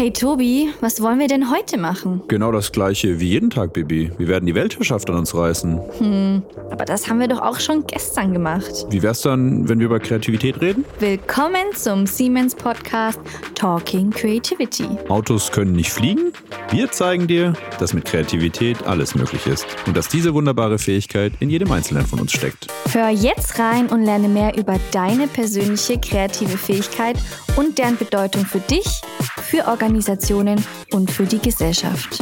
Hey Tobi, was wollen wir denn heute machen? Genau das gleiche wie jeden Tag, Bibi. Wir werden die Weltherrschaft an uns reißen. Hm, aber das haben wir doch auch schon gestern gemacht. Wie wär's dann, wenn wir über Kreativität reden? Willkommen zum Siemens Podcast Talking Creativity. Autos können nicht fliegen? Wir zeigen dir, dass mit Kreativität alles möglich ist und dass diese wunderbare Fähigkeit in jedem Einzelnen von uns steckt. Hör jetzt rein und lerne mehr über deine persönliche kreative Fähigkeit und deren Bedeutung für dich, für Organisationen und für die Gesellschaft.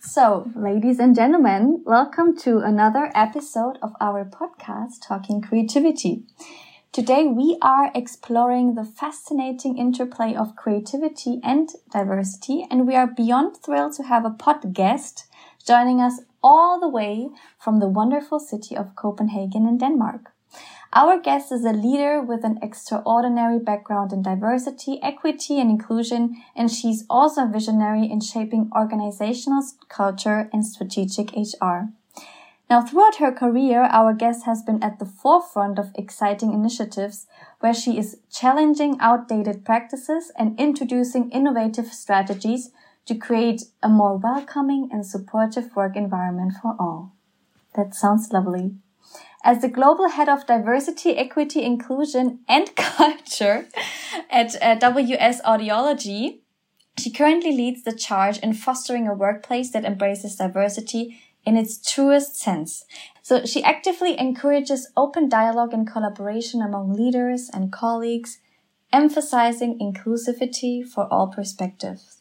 So, ladies and gentlemen, welcome to another episode of our podcast Talking Creativity. Today we are exploring the fascinating interplay of creativity and diversity, and we are beyond thrilled to have a pod guest joining us all the way from the wonderful city of Copenhagen in Denmark. Our guest is a leader with an extraordinary background in diversity, equity, and inclusion, and she's also a visionary in shaping organizational culture and strategic HR. Now, throughout her career, our guest has been at the forefront of exciting initiatives where she is challenging outdated practices and introducing innovative strategies to create a more welcoming and supportive work environment for all. That sounds lovely. As the global head of diversity, equity, inclusion, and culture at uh, WS Audiology, she currently leads the charge in fostering a workplace that embraces diversity in its truest sense. So she actively encourages open dialogue and collaboration among leaders and colleagues, emphasizing inclusivity for all perspectives.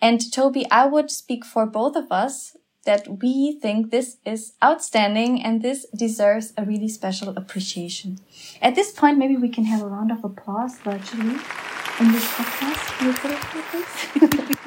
And Toby, I would speak for both of us that we think this is outstanding and this deserves a really special appreciation. At this point, maybe we can have a round of applause virtually in this podcast.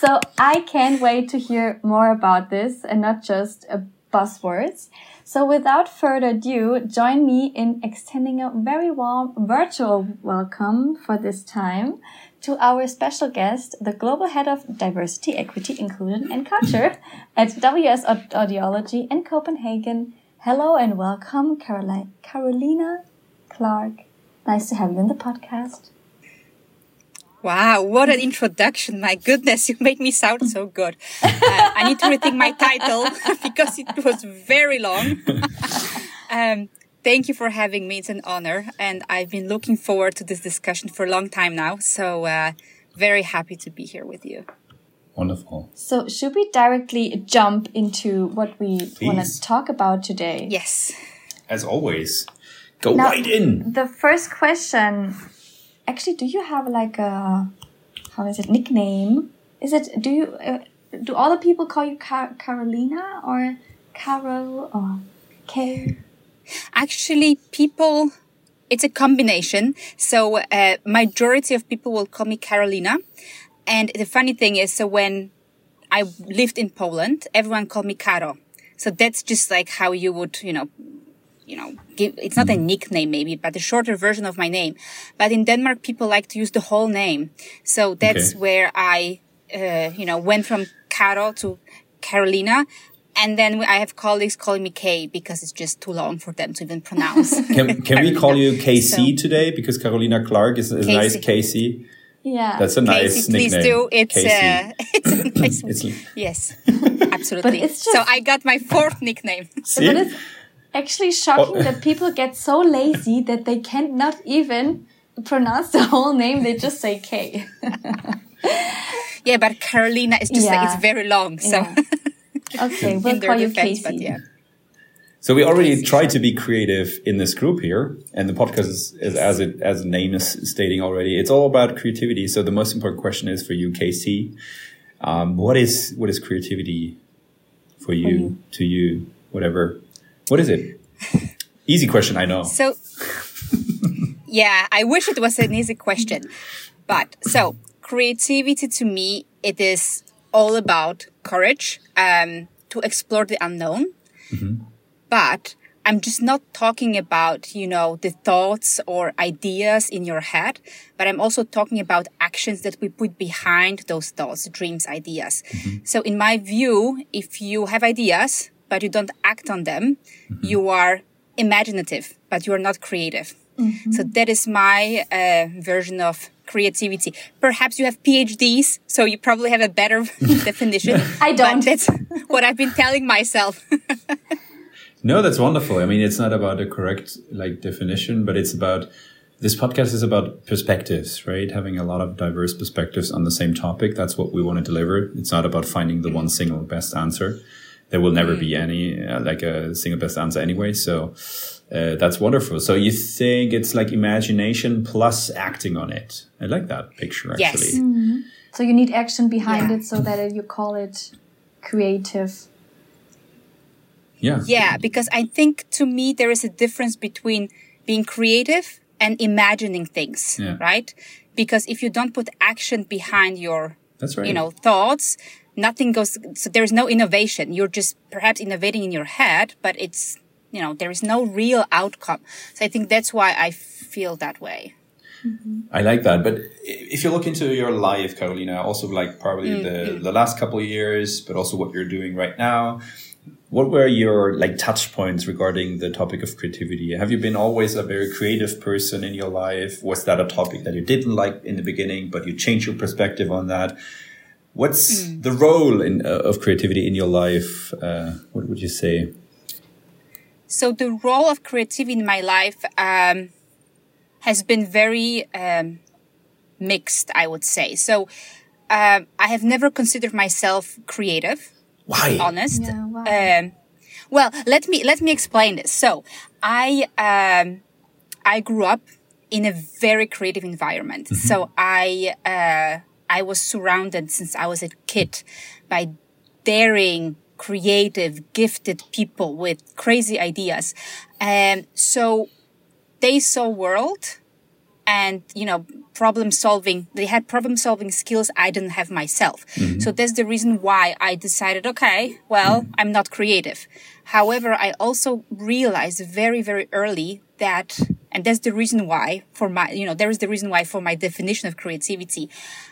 So I can't wait to hear more about this and not just uh, buzzwords. So without further ado, join me in extending a very warm virtual welcome for this time to our special guest, the Global Head of Diversity, Equity, Inclusion and Culture at WS Audiology in Copenhagen. Hello and welcome, Karolina Clarke. Nice to have you in the podcast. Wow, what an introduction. My goodness, you made me sound so good. Uh, I need to rethink my title because it was very long. um, Thank you for having me. It's an honor. And I've been looking forward to this discussion for a long time now. So, uh, very happy to be here with you. Wonderful. So, should we directly jump into what we want to talk about today? Yes. As always, go now, right in. The first question actually, do you have like a, how is it, nickname? Is it, do you, uh, do all the people call you Car Karolina or Carol or Kay? Actually, people, it's a combination. So, uh, majority of people will call me Karolina. And the funny thing is, so when I lived in Poland, everyone called me Caro. So that's just like how you would, you know, you know, give, it's not a mm-hmm. nickname maybe, but a shorter version of my name. But in Denmark, people like to use the whole name. So that's okay. where I, uh, you know, went from Caro to Karolina. And then I have colleagues calling me K because it's just too long for them to even pronounce. can, can we call you KC so, today? Because Karolina Clarke is, is a nice KC. Yeah. That's a nice Casey, nickname. Please do. It's, uh, it's a nice it's, Yes, absolutely. Just, so I got my fourth nickname. See? But it's actually shocking oh. that people get so lazy that they cannot even pronounce the whole name. They just say K. yeah, but Karolina is just yeah. like, it's very long. So. Yeah. Okay, we'll call you Casey. But yeah. So we already tried to be creative in this group here, and the podcast is, is, as it as the name is stating already. It's all about creativity. So the most important question is for you, Casey. Um, what is what is creativity for you? Mm. To you, whatever. What is it? Easy question, I know. So, yeah, I wish it was an easy question, but so creativity to me it is all about courage um, to explore the unknown. Mm-hmm. But I'm just not talking about, you know, the thoughts or ideas in your head, but I'm also talking about actions that we put behind those thoughts, dreams, ideas. Mm-hmm. So in my view, if you have ideas, but you don't act on them, mm-hmm. you are imaginative, but you are not creative. Mm-hmm. So that is my uh, version of creativity. Perhaps you have PhDs, so you probably have a better definition. I don't. that's what I've been telling myself. no, that's wonderful. I mean, it's not about a correct like definition, but it's about this podcast is about perspectives, right? Having a lot of diverse perspectives on the same topic. That's what we want to deliver. It's not about finding the one single best answer. There will never be any uh, like a single best answer anyway. So uh, that's wonderful. So you think it's like imagination plus acting on it? I like that picture actually. Yes. Mm-hmm. So you need action behind yeah. it so that you call it creative. Yeah. Yeah, because I think to me there is a difference between being creative and imagining things, yeah. right? Because if you don't put action behind your, That's right. you know, thoughts, nothing goes, so there's no innovation. You're just perhaps innovating in your head, but it's, you know, there is no real outcome. So I think that's why I feel that way. Mm-hmm. I like that. But if you look into your life, Karolina, also like probably mm-hmm. the, the last couple of years, but also what you're doing right now, what were your like touch points regarding the topic of creativity? Have you been always a very creative person in your life? Was that a topic that you didn't like in the beginning, but you changed your perspective on that? What's mm. the role in, uh, of creativity in your life? Uh, what would you say? So the role of creativity in my life um, has been very um, mixed, I would say. So uh, I have never considered myself creative. Why? Honest. Yeah, why? Um, well, let me let me explain this. So, I um, I grew up in a very creative environment. Mm-hmm. So I uh, I was surrounded since I was a kid by daring, creative, gifted people with crazy ideas, and so they saw world and you know problem solving they had problem solving skills i didn't have myself mm-hmm. so that's the reason why i decided okay well mm-hmm. i'm not creative however i also realized very very early that and that's the reason why for my you know there is the reason why for my definition of creativity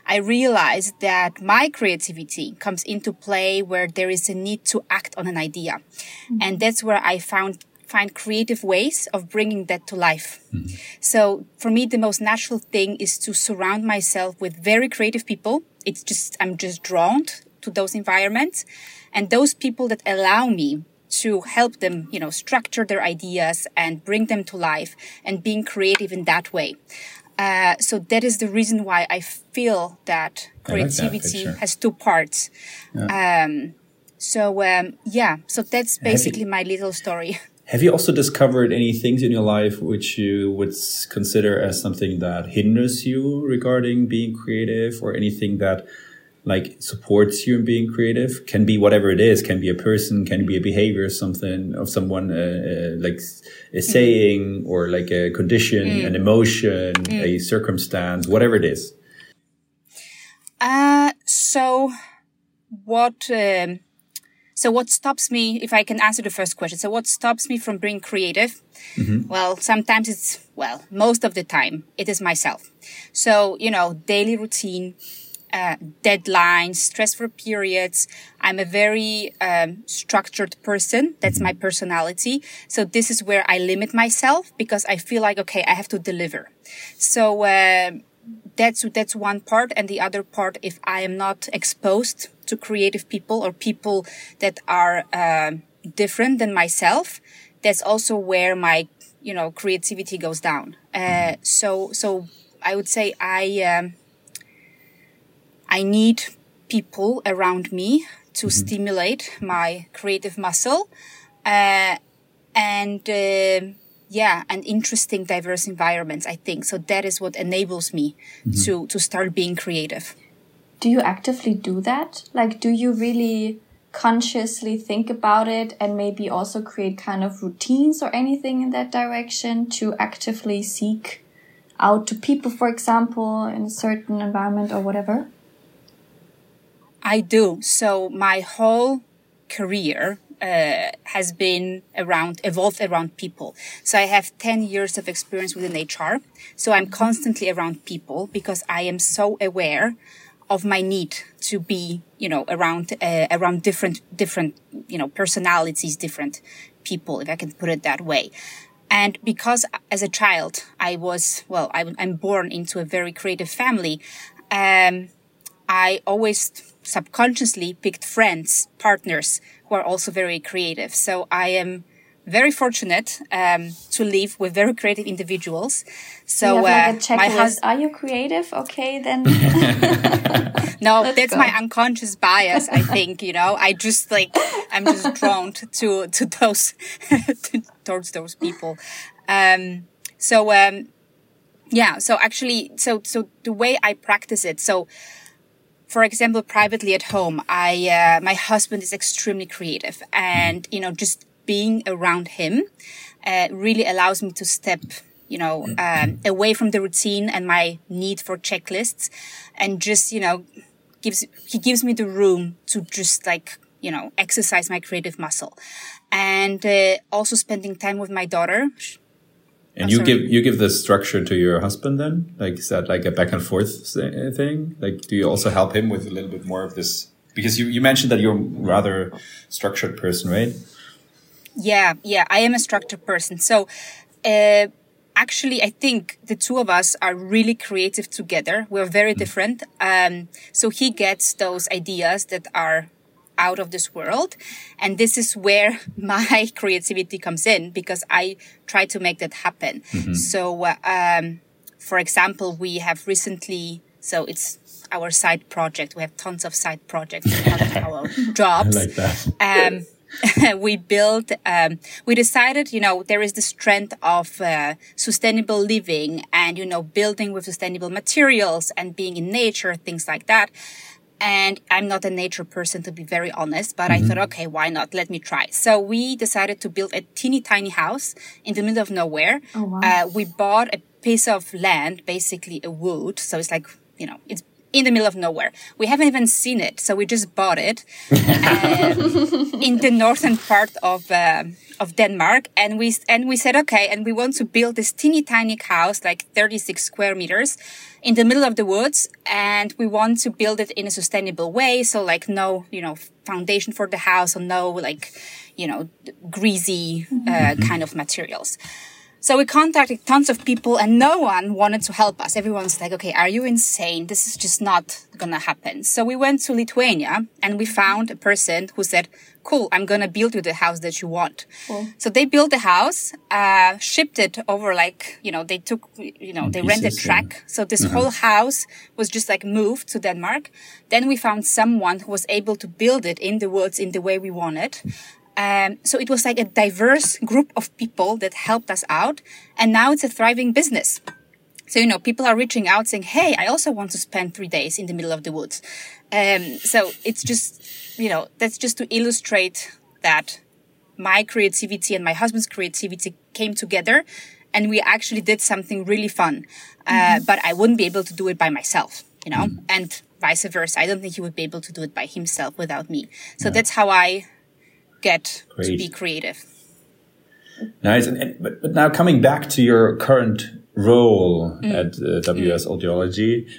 i realized that my creativity comes into play where there is a need to act on an idea mm-hmm. and that's where i found find creative ways of bringing that to life. Mm-hmm. So for me, the most natural thing is to surround myself with very creative people. It's just, I'm just drawn to those environments and those people that allow me to help them, you know, structure their ideas and bring them to life and being creative in that way. Uh, so that is the reason why I feel that creativity like that has two parts. Yeah. Um, so um, yeah, so that's basically my little story. Have you also discovered any things in your life which you would consider as something that hinders you regarding being creative or anything that like supports you in being creative can be whatever it is can be a person can be a behavior something of someone uh, uh, like a saying mm. or like a condition mm. an emotion mm. a circumstance whatever it is uh so what um so what stops me, if I can answer the first question, so what stops me from being creative? Mm-hmm. Well, sometimes it's, well, most of the time it is myself. So, you know, daily routine, uh, deadlines, stressful periods. I'm a very um, structured person. That's my personality. So this is where I limit myself because I feel like, okay, I have to deliver. So, uh, that's that's one part and the other part if i am not exposed to creative people or people that are uh, different than myself that's also where my you know creativity goes down uh, so so i would say i um, i need people around me to mm-hmm. stimulate my creative muscle uh, and uh, yeah and interesting diverse environments i think so that is what enables me mm-hmm. to to start being creative do you actively do that like do you really consciously think about it and maybe also create kind of routines or anything in that direction to actively seek out to people for example in a certain environment or whatever i do so my whole career uh, has been around, evolved around people. So I have 10 years of experience within HR. So I'm constantly around people because I am so aware of my need to be, you know, around, uh, around different, different, you know, personalities, different people, if I can put it that way. And because as a child, I was, well, I, am born into a very creative family. Um, I always subconsciously picked friends, partners who are also very creative. So I am very fortunate um, to live with very creative individuals. So like uh, my husband, are you creative? Okay, then. no, Let's that's go. my unconscious bias. I think you know. I just like I'm just drawn to to those towards those people. Um, so um, yeah. So actually, so so the way I practice it. So for example, privately at home, I uh, my husband is extremely creative, and you know, just being around him uh, really allows me to step you know um, away from the routine and my need for checklists and just you know gives he gives me the room to just like you know exercise my creative muscle. And uh, also spending time with my daughter and oh, you sorry. give you give the structure to your husband then like is that like a back and forth thing like do you also help him with a little bit more of this because you, you mentioned that you're a rather structured person right yeah, yeah, I am a structured person. So, uh, actually, I think the two of us are really creative together. We're very mm. different. Um, so he gets those ideas that are out of this world. And this is where my creativity comes in because I try to make that happen. Mm-hmm. So, uh, um, for example, we have recently, so it's our side project. We have tons of side projects, our jobs. I like that. Um, we built, um, we decided, you know, there is the strength of uh, sustainable living and, you know, building with sustainable materials and being in nature, things like that. And I'm not a nature person, to be very honest, but mm-hmm. I thought, okay, why not? Let me try. So we decided to build a teeny tiny house in the middle of nowhere. Oh, wow. uh, we bought a piece of land, basically a wood. So it's like, you know, it's in the middle of nowhere. We haven't even seen it, so we just bought it uh, in the northern part of uh, of Denmark, and we and we said okay, and we want to build this teeny tiny house, like 36 square meters, in the middle of the woods, and we want to build it in a sustainable way, so like no, you know, foundation for the house, or no like, you know, greasy uh, mm-hmm. kind of materials. So we contacted tons of people and no one wanted to help us. Everyone's like, okay, are you insane? This is just not gonna happen. So we went to Lithuania and we found a person who said, cool, I'm gonna build you the house that you want. Cool. So they built the house, uh, shipped it over like, you know, they took, you know, they rented track. Yeah. So this uh-huh. whole house was just like moved to Denmark. Then we found someone who was able to build it in the woods in the way we wanted. Um, so it was like a diverse group of people that helped us out. And now it's a thriving business. So, you know, people are reaching out saying, Hey, I also want to spend three days in the middle of the woods. Um, so it's just, you know, that's just to illustrate that my creativity and my husband's creativity came together and we actually did something really fun. Uh, mm-hmm. but I wouldn't be able to do it by myself, you know, mm-hmm. and vice versa. I don't think he would be able to do it by himself without me. So that's how I get Great. to be creative. Nice. And, and, but, but now coming back to your current role mm. at uh, WS mm. Audiology,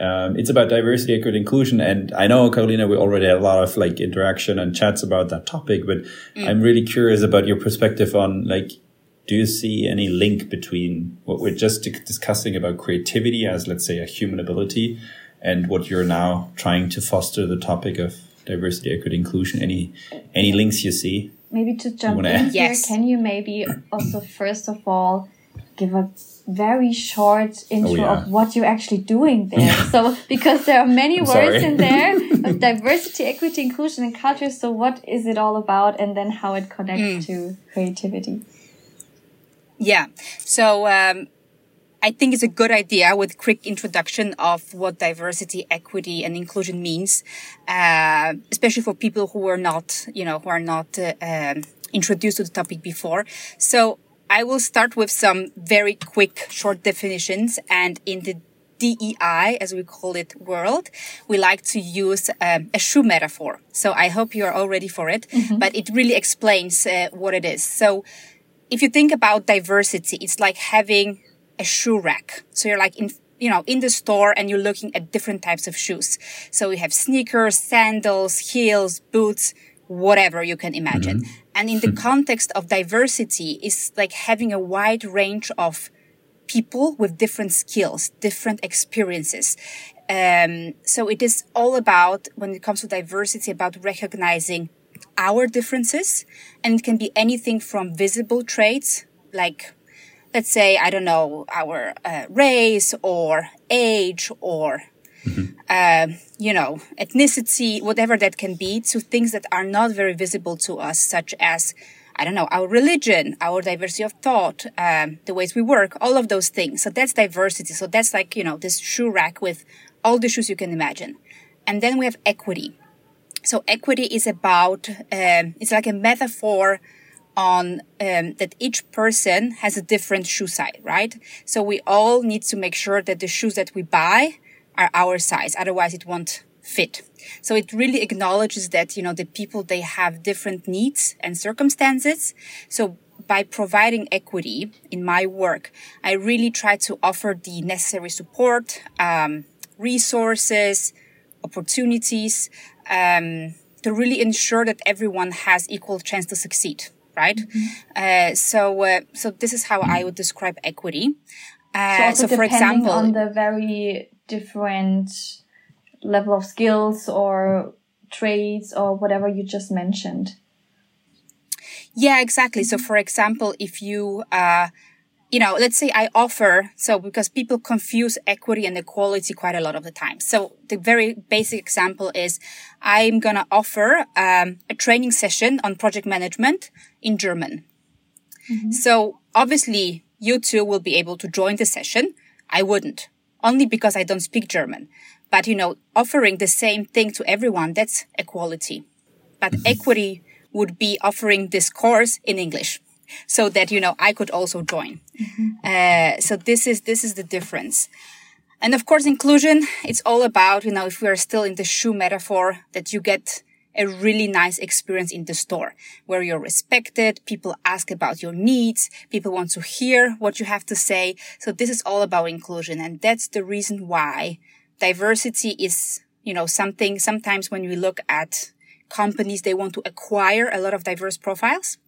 um, it's about diversity, equity, inclusion. And I know, Karolina, we already had a lot of like interaction and chats about that topic, but mm. I'm really curious about your perspective on like, do you see any link between what we're just discussing about creativity as, let's say, a human ability and what you're now trying to foster the topic of diversity, equity, inclusion? Any any links you see? Maybe to jump in here, yes. can you maybe also first of all give a very short intro oh, yeah. of what you're actually doing there. so because there are many I'm words sorry. in there of diversity, equity, inclusion, and culture. So what is it all about, and then how it connects mm. to creativity? Yeah. So um, I think it's a good idea with quick introduction of what diversity, equity, and inclusion means, uh, especially for people who are not, you know, who are not uh, um, introduced to the topic before. So I will start with some very quick, short definitions, and in the DEI, as we call it, world, we like to use um, a shoe metaphor. So I hope you are all ready for it, mm-hmm. but it really explains uh, what it is. So if you think about diversity, it's like having a shoe rack. So you're like in, you know, in the store and you're looking at different types of shoes. So we have sneakers, sandals, heels, boots, whatever you can imagine. Mm-hmm. And in the context of diversity is like having a wide range of people with different skills, different experiences. Um, so it is all about, when it comes to diversity, about recognizing our differences. And it can be anything from visible traits, like, let's say, I don't know, our uh, race or age or mm-hmm. uh, you know, ethnicity, whatever that can be, to things that are not very visible to us, such as, I don't know, our religion, our diversity of thought, um, the ways we work, all of those things. So that's diversity. So that's like, you know, this shoe rack with all the shoes you can imagine. And then we have equity. So equity is about, um, it's like a metaphor on um, that each person has a different shoe size, right? So we all need to make sure that the shoes that we buy are our size. Otherwise it won't fit. So it really acknowledges that, you know, the people, they have different needs and circumstances. So by providing equity in my work, I really try to offer the necessary support, um, resources, opportunities, um, to really ensure that everyone has equal chance to succeed. Right. Mm-hmm. Uh, so, uh, so this is how I would describe equity. Uh, so, so for example, on the very different level of skills or traits or whatever you just mentioned. Yeah, exactly. So, for example, if you, uh, you know, let's say I offer, so because people confuse equity and equality quite a lot of the time. So the very basic example is I'm going to offer um, a training session on project management in German. Mm-hmm. So obviously you two will be able to join the session. I wouldn't only because I don't speak German. But, you know, offering the same thing to everyone, that's equality. But mm-hmm. equity would be offering this course in English so that, you know, I could also join. Mm-hmm. Uh, so this is, this is the difference. And of course, inclusion, it's all about, you know, if we are still in the shoe metaphor that you get a really nice experience in the store where you're respected. People ask about your needs. People want to hear what you have to say. So this is all about inclusion. And that's the reason why diversity is, you know, something sometimes when we look at companies, they want to acquire a lot of diverse profiles.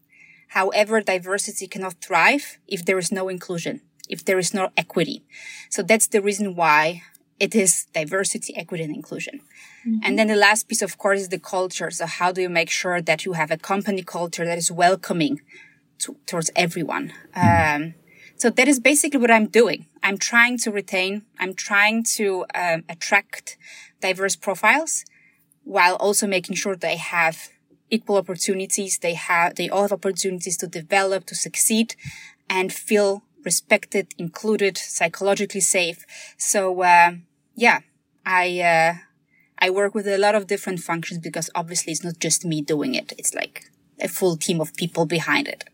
However, diversity cannot thrive if there is no inclusion, if there is no equity. So that's the reason why it is diversity, equity, and inclusion. Mm-hmm. And then the last piece, of course, is the culture. So how do you make sure that you have a company culture that is welcoming to, towards everyone? Mm-hmm. Um, so that is basically what I'm doing. I'm trying to retain, I'm trying to um, attract diverse profiles while also making sure they have equal opportunities. They have, they all have opportunities to develop, to succeed and feel respected, included, psychologically safe. So, uh, yeah, I, uh, I work with a lot of different functions because obviously it's not just me doing it. It's like a full team of people behind it.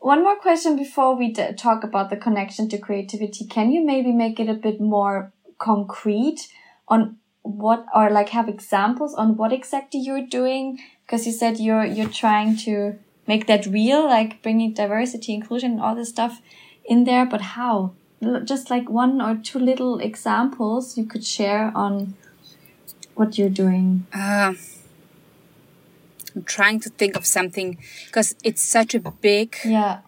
One more question before we talk about the connection to creativity. Can you maybe make it a bit more concrete on what or like have examples on what exactly you're doing? Because you said you're you're trying to make that real, like bringing diversity, inclusion, all this stuff in there, but how? Just like one or two little examples you could share on what you're doing. Uh, I'm trying to think of something because it's such a big, yeah,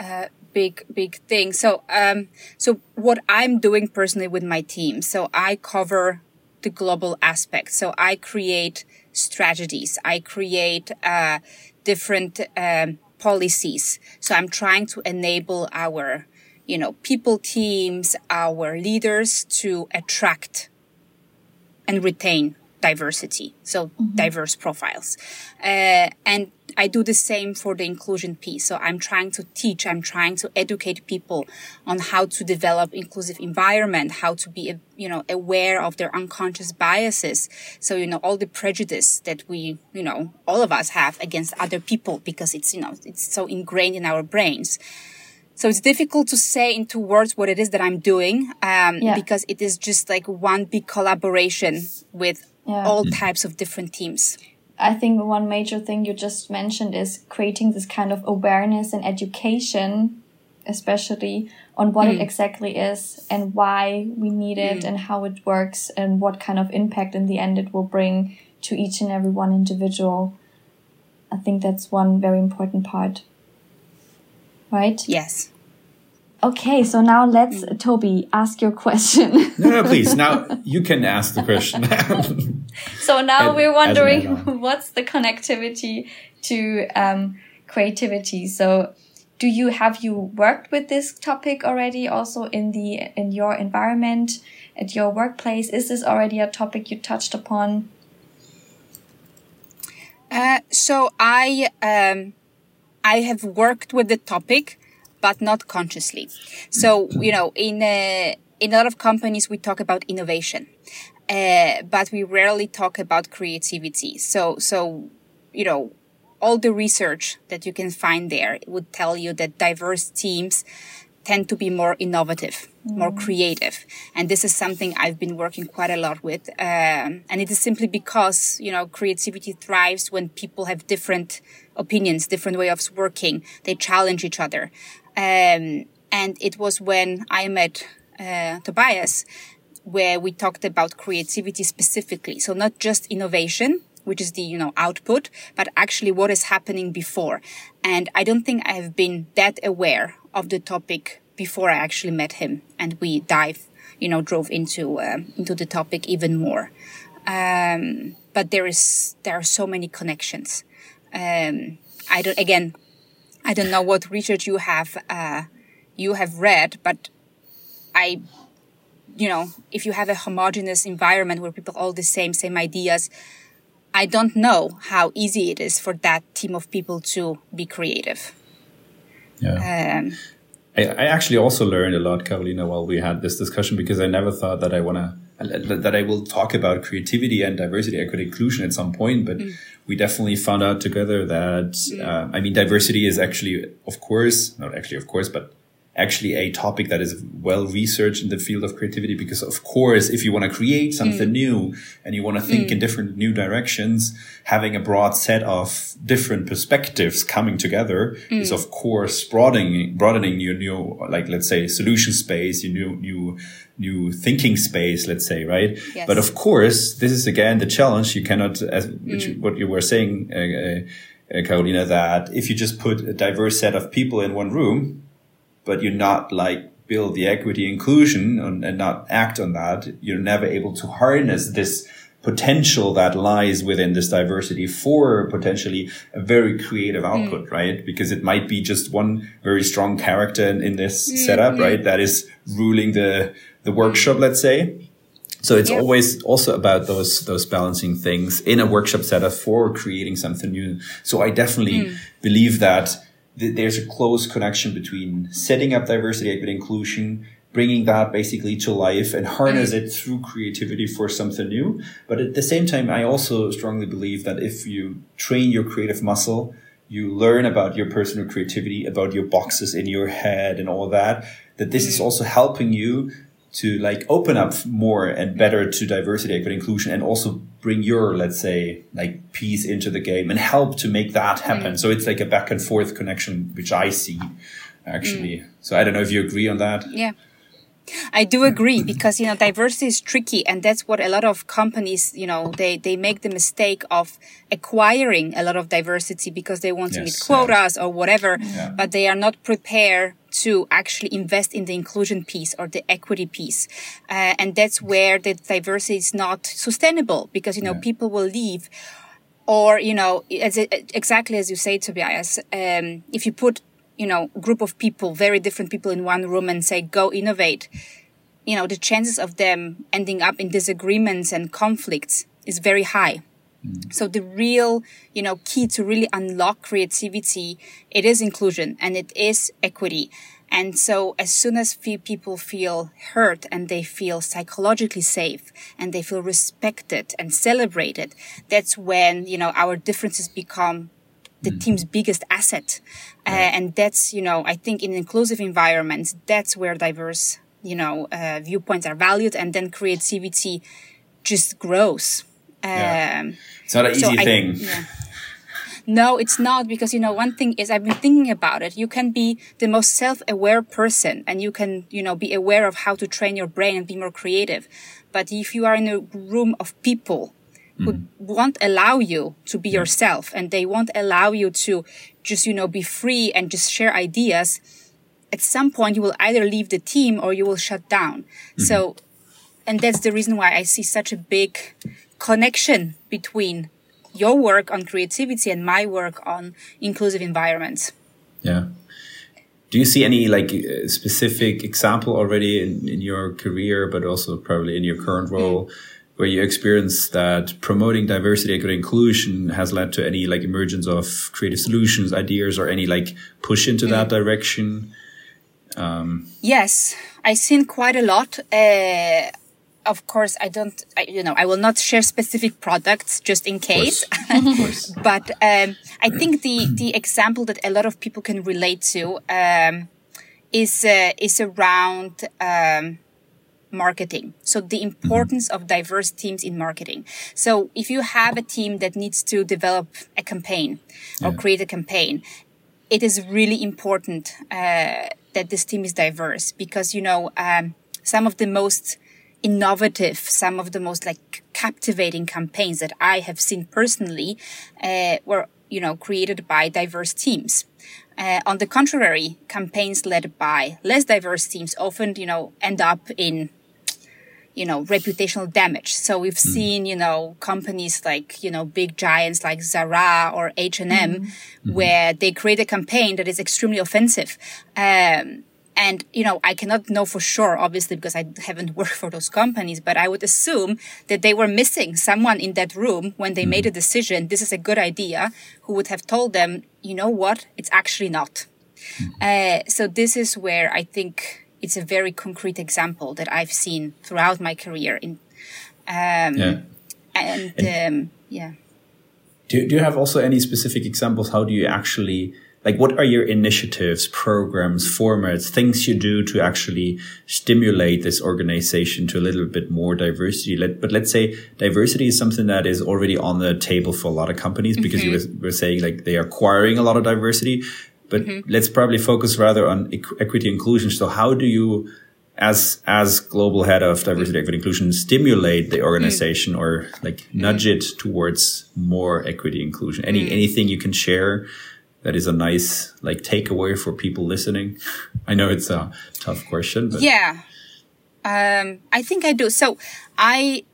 uh, big, big thing. So, um, so what I'm doing personally with my team, so I cover the global aspect. So I create strategies. I create, uh, different, um, policies. So I'm trying to enable our, you know, people teams, our leaders to attract and retain diversity. So mm-hmm. diverse profiles. Uh, and I do the same for the inclusion piece. So I'm trying to teach, I'm trying to educate people on how to develop inclusive environment, how to be, you know, aware of their unconscious biases. So, you know, all the prejudice that we, you know, all of us have against other people because it's, you know, it's so ingrained in our brains. So it's difficult to say into words what it is that I'm doing, um, yeah. because it is just like one big collaboration with yeah. all types of different teams. I think one major thing you just mentioned is creating this kind of awareness and education, especially on what mm. it exactly is and why we need it mm. and how it works and what kind of impact in the end it will bring to each and every one individual. I think that's one very important part. Right? Yes. Okay, so now let's, mm. Toby, ask your question. no, no, please. Now you can ask the question. so now and, we're wondering what's the connectivity to um, creativity. So do you have you worked with this topic already also in the in your environment at your workplace is this already a topic you touched upon uh, so i um, i have worked with the topic but not consciously so you know in a, in a lot of companies we talk about innovation uh, but we rarely talk about creativity so so you know all the research that you can find there would tell you that diverse teams tend to be more innovative, mm. more creative. And this is something I've been working quite a lot with. Um, and it is simply because, you know, creativity thrives when people have different opinions, different way of working. They challenge each other. Um, and it was when I met uh, Tobias where we talked about creativity specifically. So not just innovation, which is the, you know, output, but actually what is happening before. And I don't think I have been that aware of the topic before I actually met him and we dive, you know, drove into, uh, into the topic even more. Um, but there is, there are so many connections. Um, I don't, again, I don't know what research you have, uh, you have read, but I you know, if you have a homogeneous environment where people all the same, same ideas, I don't know how easy it is for that team of people to be creative. Yeah. Um, I, I, actually also learned a lot, Karolina, while we had this discussion because I never thought that I want to that I will talk about creativity and diversity, equity, inclusion at some point. But mm. we definitely found out together that mm. uh, I mean, diversity is actually, of course, not actually, of course, but actually a topic that is well researched in the field of creativity because of course if you want to create something mm. new and you want to think mm. in different new directions having a broad set of different perspectives coming together mm. is of course broadening broadening your new like let's say solution space your new new new thinking space let's say right yes. but of course this is again the challenge you cannot as which, mm. what you were saying uh, uh, Karolina that if you just put a diverse set of people in one room but you're not like build the equity inclusion and, and not act on that, you're never able to harness this potential that lies within this diversity for potentially a very creative mm. output, mm. right? Because it might be just one very strong character in, in this mm, setup, mm. right? That is ruling the, the workshop, let's say. So it's always also about those, those balancing things in a workshop setup for creating something new. So I definitely mm. believe that th- there's a close connection between setting up diversity, equity, inclusion, bringing that basically to life and harness mm. it through creativity for something new. But at the same time, I also strongly believe that if you train your creative muscle, you learn about your personal creativity, about your boxes in your head and all that, that this mm. is also helping you to like open up more and better to diversity, equity, inclusion, and also bring your, let's say, like piece into the game and help to make that happen. Mm. So it's like a back and forth connection, which I see actually. Mm. So I don't know if you agree on that. Yeah. I do agree because you know diversity is tricky and that's what a lot of companies you know they they make the mistake of acquiring a lot of diversity because they want yes, to meet quotas yeah. or whatever yeah. but they are not prepared to actually invest in the inclusion piece or the equity piece uh, and that's where the diversity is not sustainable because you know yeah. people will leave or you know as exactly as you say Tobias um, if you put you know, group of people, very different people in one room and say, go innovate, you know, the chances of them ending up in disagreements and conflicts is very high. Mm. So the real, you know, key to really unlock creativity, it is inclusion and it is equity. And so as soon as few people feel hurt and they feel psychologically safe and they feel respected and celebrated, that's when, you know, our differences become the mm. team's biggest asset. Uh, and that's, you know, I think in inclusive environments, that's where diverse, you know, uh, viewpoints are valued and then creativity just grows. Yeah. Um, it's not an so easy I, thing. Yeah. No, it's not because, you know, one thing is I've been thinking about it. You can be the most self-aware person and you can, you know, be aware of how to train your brain and be more creative. But if you are in a room of people who mm. won't allow you to be yourself and they won't allow you to just, you know, be free and just share ideas, at some point you will either leave the team or you will shut down. Mm-hmm. So, and that's the reason why I see such a big connection between your work on creativity and my work on inclusive environments. Yeah. Do you see any like uh, specific example already in, in your career, but also probably in your current role? Mm where you experience that promoting diversity, equity, inclusion has led to any like emergence of creative solutions, ideas, or any like push into mm. that direction? Um, yes, I've seen quite a lot. Uh, of course, I don't, I, you know, I will not share specific products just in case. Of course. but um, I think the the example that a lot of people can relate to um, is uh, is around um, marketing. So the importance of diverse teams in marketing. So if you have a team that needs to develop a campaign or yeah. create a campaign, it is really important uh, that this team is diverse because you know um, some of the most innovative, some of the most like captivating campaigns that I have seen personally uh, were you know created by diverse teams. Uh, on the contrary, campaigns led by less diverse teams often, you know, end up in you know, reputational damage. So we've mm. seen, you know, companies like, you know, big giants like Zara or H&M, mm-hmm. where they create a campaign that is extremely offensive. Um, and, you know, I cannot know for sure, obviously, because I haven't worked for those companies, but I would assume that they were missing someone in that room when they mm made a decision. This is a good idea who would have told them, you know what? It's actually not. mm Uh, so this is where I think it's a very concrete example that I've seen throughout my career. In um, yeah. and, and um, yeah. Do do you have also any specific examples? How do you actually like what are your initiatives, programs, formats, things you do to actually stimulate this organization to a little bit more diversity? Let, but let's say diversity is something that is already on the table for a lot of companies because mm -hmm. you mm-hmm. were, were saying like they are acquiring a lot of diversity. But mm-hmm. let's probably focus rather on equ- equity inclusion. So how do you, as as global head of diversity, equity, inclusion, stimulate the organization mm. or like mm. nudge it towards more equity inclusion? Any mm. anything you can share that is a nice like takeaway for people listening? I know it's a tough question, but yeah, um, I think I do. So I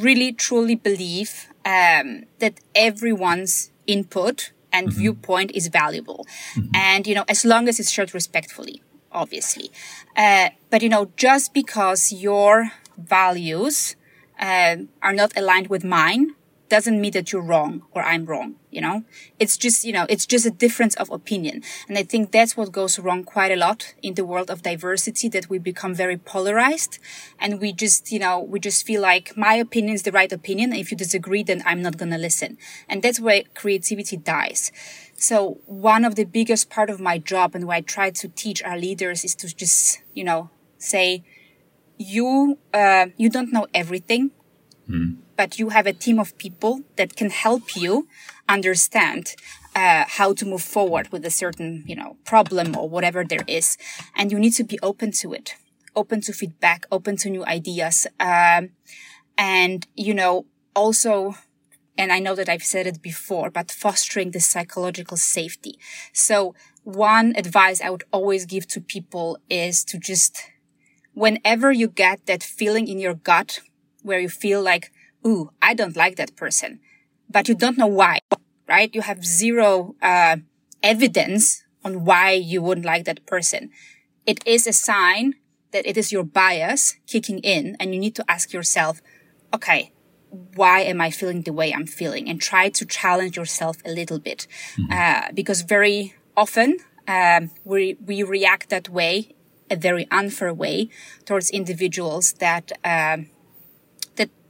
really truly believe um, that everyone's input and mm-hmm. viewpoint is valuable. Mm-hmm. And, you know, as long as it's shared respectfully, obviously. Uh, but, you know, just because your values uh, are not aligned with mine doesn't mean that you're wrong or I'm wrong. You know, it's just, you know, it's just a difference of opinion. And I think that's what goes wrong quite a lot in the world of diversity that we become very polarized and we just, you know, we just feel like my opinion is the right opinion. If you disagree, then I'm not going to listen. And that's where creativity dies. So one of the biggest part of my job and what I try to teach our leaders is to just, you know, say, you, uh, you don't know everything. Mm but you have a team of people that can help you understand uh, how to move forward with a certain, you know, problem or whatever there is. And you need to be open to it, open to feedback, open to new ideas. Um, and, you know, also, and I know that I've said it before, but fostering the psychological safety. So one advice I would always give to people is to just, whenever you get that feeling in your gut where you feel like, ooh, I don't like that person, but you don't know why, right? You have zero, uh, evidence on why you wouldn't like that person. It is a sign that it is your bias kicking in and you need to ask yourself, okay, why am I feeling the way I'm feeling? And try to challenge yourself a little bit. Mm-hmm. Uh, because very often, um, we, we react that way, a very unfair way towards individuals that, um,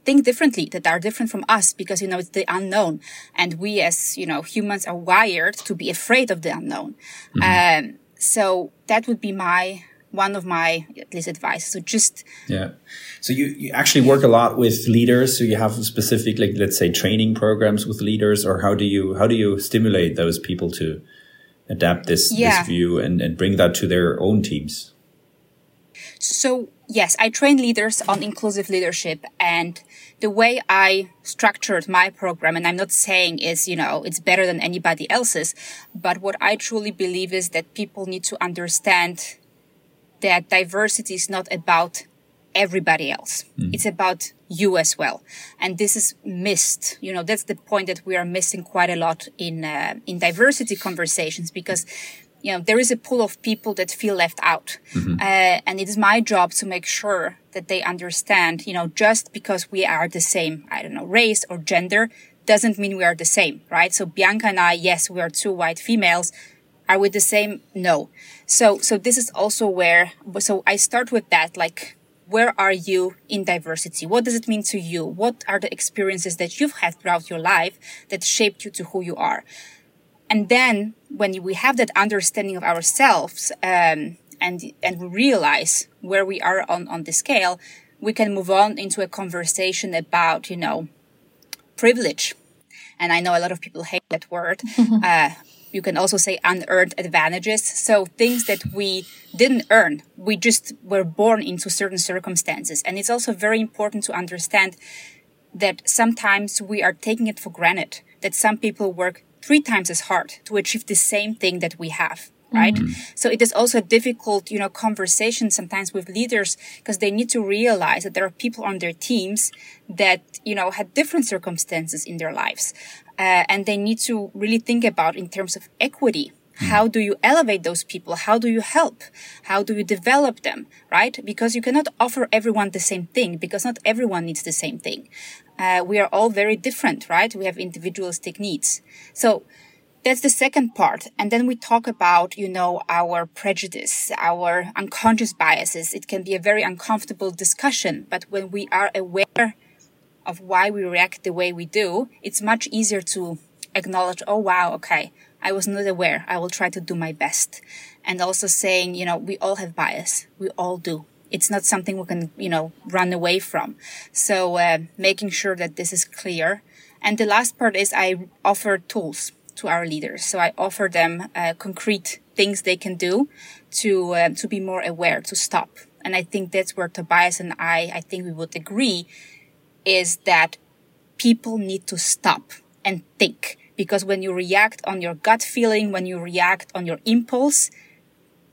think differently that are different from us because you know it's the unknown. And we as you know humans are wired to be afraid of the unknown. Mm-hmm. um, so that would be my one of my at least advice. So just yeah. So you, you actually work a lot with leaders. So you have specific like let's say training programs with leaders or how do you how do you stimulate those people to adapt this yeah. this view and, and bring that to their own teams So yes, I train leaders on inclusive leadership and the way I structured my program, and I'm not saying is, you know, it's better than anybody else's, but what I truly believe is that people need to understand that diversity is not about everybody else. Mm. It's about you as well. And this is missed. You know, that's the point that we are missing quite a lot in, uh, in diversity conversations because you know, there is a pool of people that feel left out. Mm-hmm. Uh, and it is my job to make sure that they understand, you know, just because we are the same, I don't know, race or gender doesn't mean we are the same, right? So Bianca and I, yes, we are two white females. Are we the same? No. So, so this is also where, so I start with that, like, where are you in diversity? What does it mean to you? What are the experiences that you've had throughout your life that shaped you to who you are? And then when we have that understanding of ourselves, um, and, and we realize where we are on, on the scale, we can move on into a conversation about, you know, privilege. And I know a lot of people hate that word. uh, you can also say unearned advantages. So things that we didn't earn, we just were born into certain circumstances. And it's also very important to understand that sometimes we are taking it for granted that some people work three times as hard to achieve the same thing that we have right? Mm-hmm. So it is also a difficult, you know, conversation sometimes with leaders because they need to realize that there are people on their teams that, you know, had different circumstances in their lives. Uh, and they need to really think about in terms of equity. Mm. How do you elevate those people? How do you help? How do you develop them? Right? Because you cannot offer everyone the same thing because not everyone needs the same thing. Uh, we are all very different, right? We have individualistic needs. So that's the second part. And then we talk about, you know, our prejudice, our unconscious biases. It can be a very uncomfortable discussion, but when we are aware of why we react the way we do, it's much easier to acknowledge, oh wow, okay, I was not aware. I will try to do my best. And also saying, you know, we all have bias. We all do. It's not something we can, you know, run away from. So, uh, making sure that this is clear. And the last part is I offer tools to our leaders. So I offer them uh, concrete things they can do to uh, to be more aware, to stop. And I think that's where Tobias and I, I think we would agree is that people need to stop and think. Because when you react on your gut feeling, when you react on your impulse,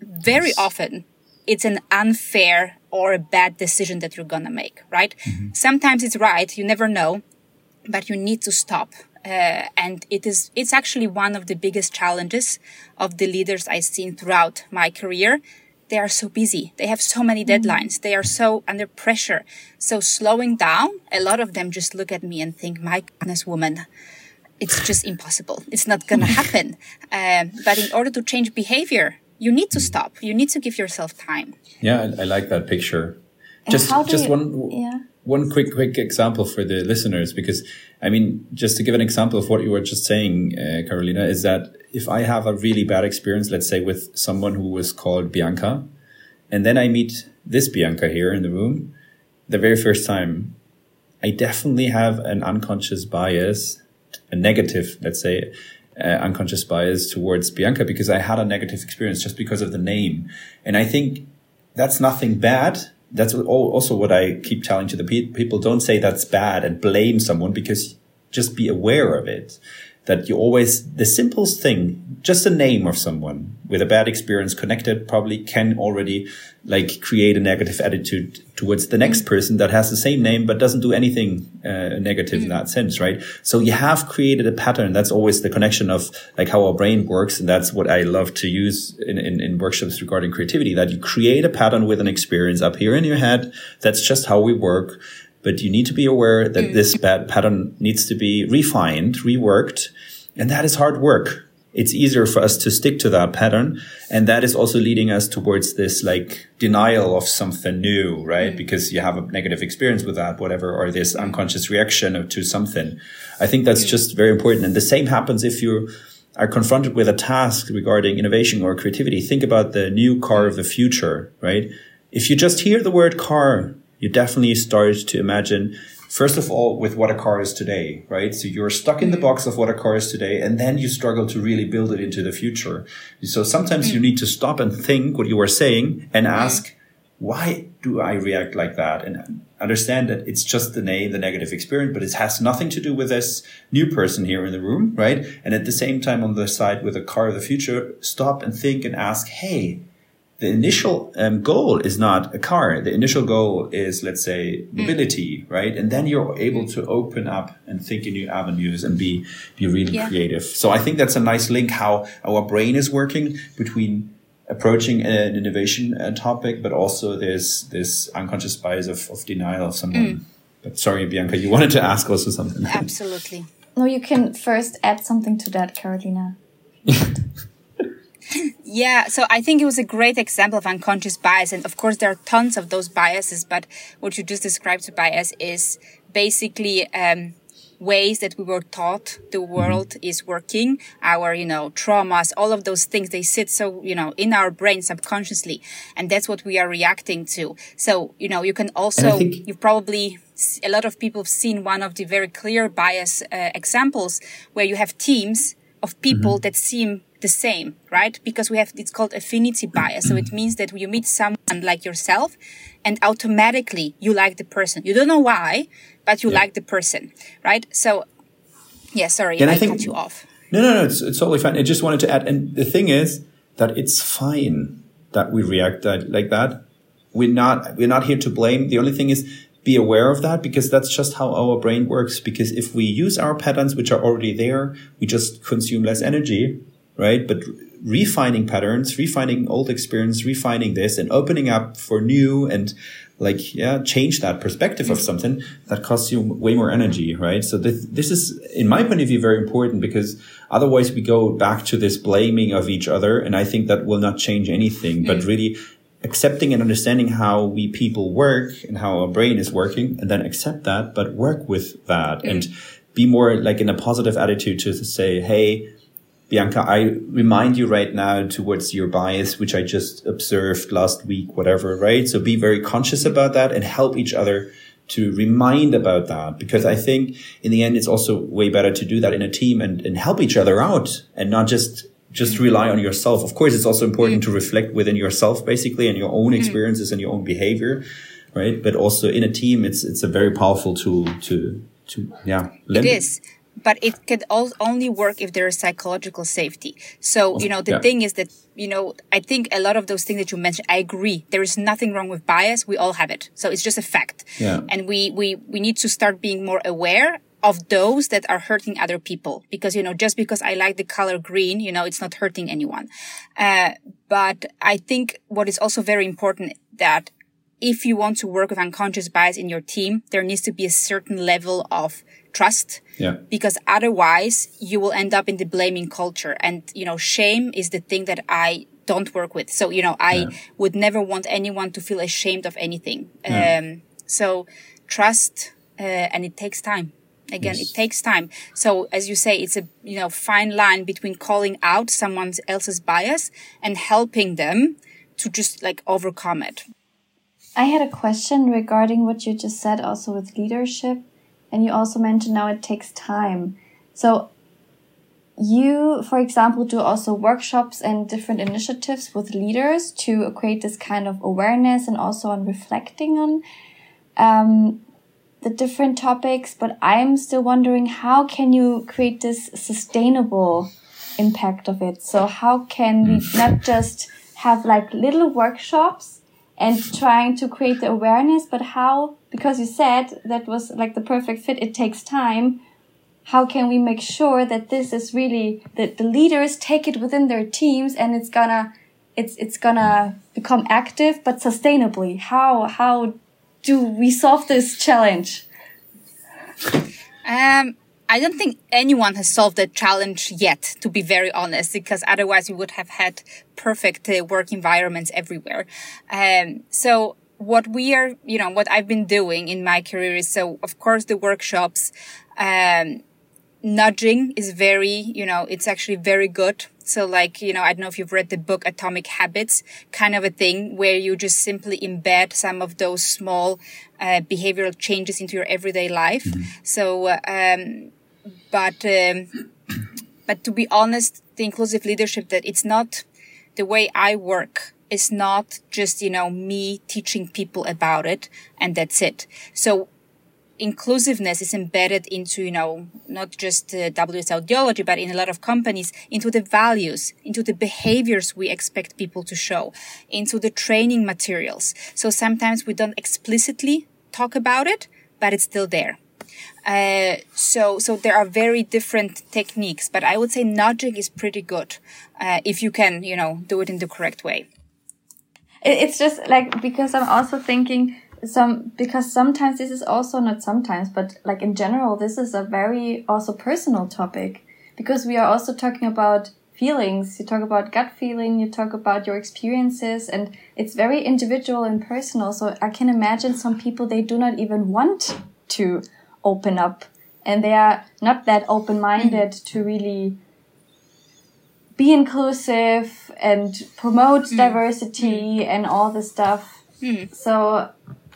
very often it's an unfair or a bad decision that you're gonna make, right? Mm-hmm. Sometimes it's right, you never know, but you need to stop. Uh, and it is, it's actually one of the biggest challenges of the leaders I've seen throughout my career they are so busy. They have so many mm-hmm. deadlines. They are so under pressure. So slowing down, a lot of them just look at me and think, my goodness, woman, it's just impossible. It's not going to happen. Um, but in order to change behavior, you need to stop. You need to give yourself time. Yeah, I, I like that picture. Just, just you, one, yeah. one quick, quick example for the listeners, because I mean, just to give an example of what you were just saying, uh, Karolina, is that if I have a really bad experience, let's say with someone who was called Bianca, and then I meet this Bianca here in the room, the very first time, I definitely have an unconscious bias, a negative, let's say, uh, unconscious bias towards Bianca because I had a negative experience just because of the name. And I think that's nothing bad. That's also what I keep telling to the pe- people. Don't say that's bad and blame someone because just be aware of it that you always, the simplest thing, just a name of someone with a bad experience connected probably can already like create a negative attitude towards the next person that has the same name but doesn't do anything uh, negative mm. in that sense, right? So you have created a pattern. That's always the connection of like how our brain works. And that's what I love to use in, in, in workshops regarding creativity, that you create a pattern with an experience up here in your head. That's just how we work but you need to be aware that mm. this bad pattern needs to be refined, reworked, and that is hard work. It's easier for us to stick to that pattern. And that is also leading us towards this like denial of something new, right? Mm. Because you have a negative experience with that, whatever, or this unconscious reaction to something. I think that's mm. just very important. And the same happens if you are confronted with a task regarding innovation or creativity. Think about the new car of the future, right? If you just hear the word car, you definitely start to imagine first of all with what a car is today right so you're stuck in the mm-hmm. box of what a car is today and then you struggle to really build it into the future so sometimes you mm. need to stop and think what you are saying and ask why do I react like that? And understand that it's just the name, the negative experience, but it has nothing to do with this new person here in the room, right? And at the same time, on the side with a car of the future, stop and think and ask, hey, the initial um, goal is not a car. The initial goal is, let's say, hmm. mobility, mm. right? And then you're able to open up and think in new avenues and be be really yeah. creative. So I think that's a nice link how our brain is working between approaching an innovation uh, topic, but also there's this unconscious bias of, of denial of someone. Mm. But sorry, Bianca, you wanted to ask also something. Absolutely. No, you can first add something to that, Karolina. Yeah, so I think it was a great example of unconscious bias. And of course, there are tons of those biases, but what you just described Tobias is basically, um, ways that we were taught the world is working, our, you know, traumas, all of those things, they sit so, you know, in our brain subconsciously. And that's what we are reacting to. So, you know, you can also, you've probably, a lot of people have seen one of the very clear bias uh, examples where you have teams of people mm-hmm. that seem the same, right? Because we have, it's called affinity bias. So it mm. means that you meet someone like yourself and automatically you like the person. You don't know why, but you yeah. like the person, right? So, yeah, sorry, and I, I think, cut you off. No, no, no, it's, it's totally fine. I just wanted to add, and the thing is that it's fine that we react that, like that. We're not, we're not here to blame. The only thing is be aware of that because that's just how our brain works. Because if we use our patterns, which are already there, we just consume less energy right? But refining patterns, refining old experience, refining this and opening up for new and like, yeah, change that perspective of something that costs you way more energy, right? So this, this is, in my point of view, very important because otherwise we go back to this blaming of each other. And I think that will not change anything, mm. but really accepting and understanding how we people work and how our brain is working and then accept that, but work with that mm. and be more like in a positive attitude to say, Hey, Bianca, I remind you right now towards your bias, which I just observed last week, whatever, right? So be very conscious about that and help each other to remind about that because I think in the end, it's also way better to do that in a team and, and help each other out and not just just mm-hmm. rely on yourself. Of course, it's also important mm-hmm. to reflect within yourself, basically, and your own mm-hmm. experiences and your own behavior, right? But also in a team, it's it's a very powerful tool to to yeah. It is but it could only work if there is psychological safety. So, you know, the yeah. thing is that, you know, I think a lot of those things that you mentioned, I agree. There is nothing wrong with bias. We all have it. So it's just a fact. Yeah. And we, we, we need to start being more aware of those that are hurting other people. Because, you know, just because I like the color green, you know, it's not hurting anyone. Uh, but I think what is also very important that if you want to work with unconscious bias in your team, there needs to be a certain level of trust. Yeah. Because otherwise you will end up in the blaming culture. And, you know, shame is the thing that I don't work with. So, you know, I yeah. would never want anyone to feel ashamed of anything. Yeah. Um, so trust, uh, and it takes time. Again, yes. it takes time. So as you say, it's a, you know, fine line between calling out someone else's bias and helping them to just like overcome it. I had a question regarding what you just said also with leadership. And you also mentioned now it takes time. So you, for example, do also workshops and different initiatives with leaders to create this kind of awareness and also on reflecting on um, the different topics. But I'm still wondering how can you create this sustainable impact of it? So how can we hmm. not just have like little workshops and trying to create the awareness, but how, because you said that was like the perfect fit, it takes time. How can we make sure that this is really, that the leaders take it within their teams and it's gonna, it's, it's gonna become active, but sustainably? How, how do we solve this challenge? Um, I don't think anyone has solved the challenge yet, to be very honest, because otherwise we would have had perfect uh, work environments everywhere. Um, so what we are, you know, what I've been doing in my career is so, of course, the workshops, um, nudging is very, you know, it's actually very good. So like, you know, I don't know if you've read the book Atomic Habits, kind of a thing where you just simply embed some of those small uh, behavioral changes into your everyday life. Mm-hmm. So, um, but um, but to be honest, the inclusive leadership that it's not the way I work is not just, you know, me teaching people about it and that's it. So inclusiveness is embedded into, you know, not just uh, WS Audiology, but in a lot of companies, into the values, into the behaviors we expect people to show, into the training materials. So sometimes we don't explicitly talk about it, but it's still there. Uh, so, so there are very different techniques, but I would say nudging is pretty good, uh, if you can, you know, do it in the correct way. It's just like, because I'm also thinking, some because sometimes this is also not sometimes but like in general this is a very also personal topic. Because we are also talking about feelings. You talk about gut feeling you talk about your experiences and it's very individual and personal. So i can imagine some people they do not even want to open up. And they are not that open minded mm. to really be inclusive and promote mm. diversity mm. and all this stuff mm. so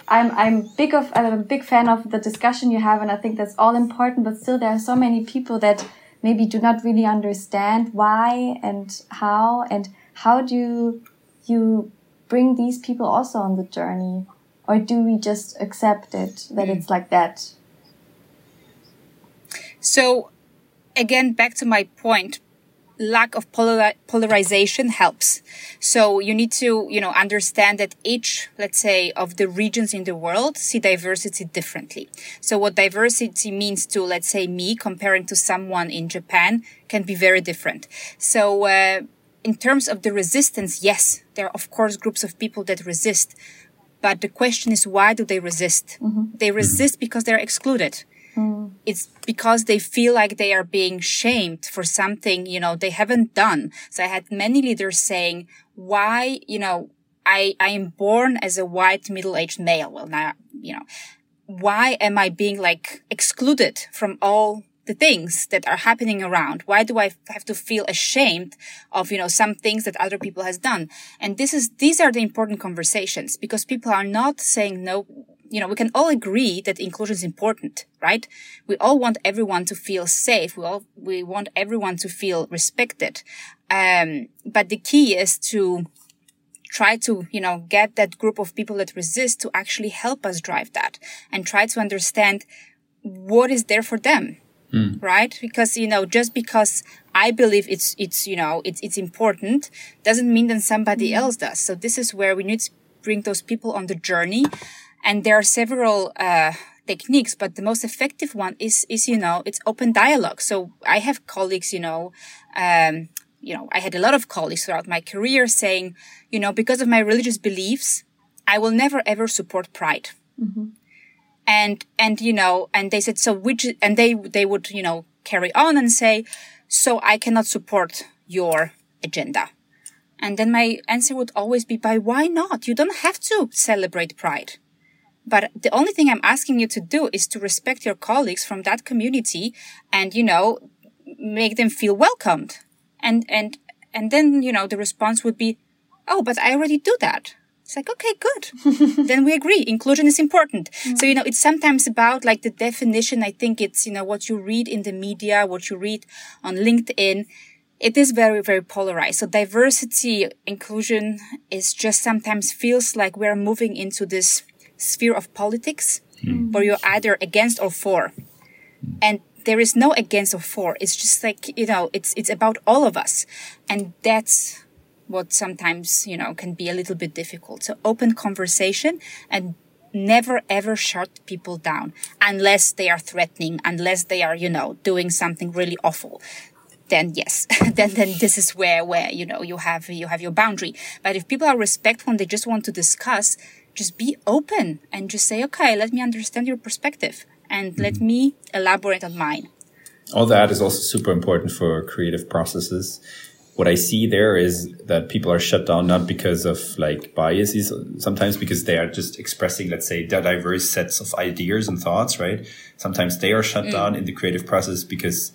I'm I'm big of I'm a big fan of the discussion you have, and I think that's all important. But still, there are so many people that maybe do not really understand why and how, and how do you bring these people also on the journey, or do we just accept it that mm. it's like that? So, again, back to my point lack of polar- polarization helps. So you need to, you know, understand that each, let's say, of the regions in the world see diversity differently. So what diversity means to, let's say, me comparing to someone in Japan can be very different. So, uh, in terms of the resistance, yes, there are of course groups of people that resist. But the question is, why do they resist? Mm-hmm. They resist because they're excluded. Mm. It's because they feel like they are being shamed for something, you know, they haven't done. So I had many leaders saying, why, you know, I, I am born as a white middle-aged male. Well, now, you know, why am I being like excluded from all the things that are happening around? Why do I have to feel ashamed of, you know, some things that other people has done? And this is, these are the important conversations because people are not saying no, you know, we can all agree that inclusion is important, right? We all want everyone to feel safe. We all, we want everyone to feel respected. Um, but the key is to try to, you know, get that group of people that resist to actually help us drive that and try to understand what is there for them. Mm. Right? Because, you know, just because I believe it's, it's, you know, it's, it's important doesn't mean that somebody mm. else does. So this is where we need to bring those people on the journey and there are several, uh, techniques, but the most effective one is, is, you know, it's open dialogue. So I have colleagues, you know, um, you know, I had a lot of colleagues throughout my career saying, you know, because of my religious beliefs, I will never ever support pride. Mm-hmm. And, and, you know, and they said, so which, and they, they would, you know, carry on and say, so I cannot support your agenda. And then my answer would always be, by why not? You don't have to celebrate pride. But the only thing I'm asking you to do is to respect your colleagues from that community and, you know, make them feel welcomed. And, and, and then, you know, the response would be, Oh, but I already do that. It's like, okay, good. then we agree. Inclusion is important. Mm-hmm. So, you know, it's sometimes about like the definition. I think it's, you know, what you read in the media, what you read on LinkedIn. It is very, very polarized. So diversity, inclusion is just sometimes feels like we're moving into this sphere of politics mm. where you're either against or for. And there is no against or for. It's just like, you know, it's, it's about all of us. And that's what sometimes, you know, can be a little bit difficult. So open conversation and never ever shut people down unless they are threatening, unless they are, you know, doing something really awful. Then yes, then, then this is where, where, you know, you have, you have your boundary. But if people are respectful and they just want to discuss, just be open and just say, okay, let me understand your perspective and mm-hmm. let me elaborate on mine. All that is also super important for creative processes. What I see there is that people are shut down not because of like biases, sometimes because they are just expressing, let's say, diverse sets of ideas and thoughts, right? Sometimes they are shut mm. down in the creative process because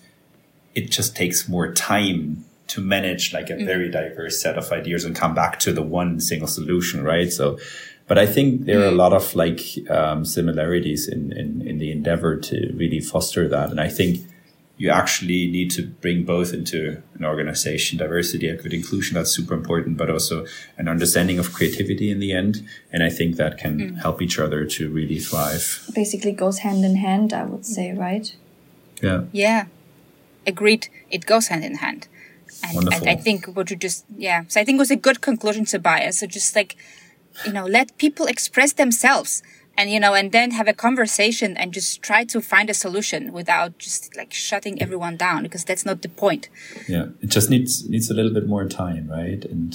it just takes more time to manage like a mm. very diverse set of ideas and come back to the one single solution, right? So but I think there are a mm. lot of like um, similarities in, in, in the endeavor to really foster that. And I think you actually need to bring both into an organization diversity equity inclusion that's super important but also an understanding of creativity in the end. And i think that can mm. help each other to really thrive. Basically goes hand in hand i would say right? Yeah. Yeah. Agreed. It goes hand in hand. And, Wonderful. and i think what you just yeah. So i think it was a good conclusion to tobias. So just like you know let people express themselves and you know and then have a conversation and just try to find a solution without just like shutting everyone down because that's not the point. Yeah it just needs needs a little bit more time right? And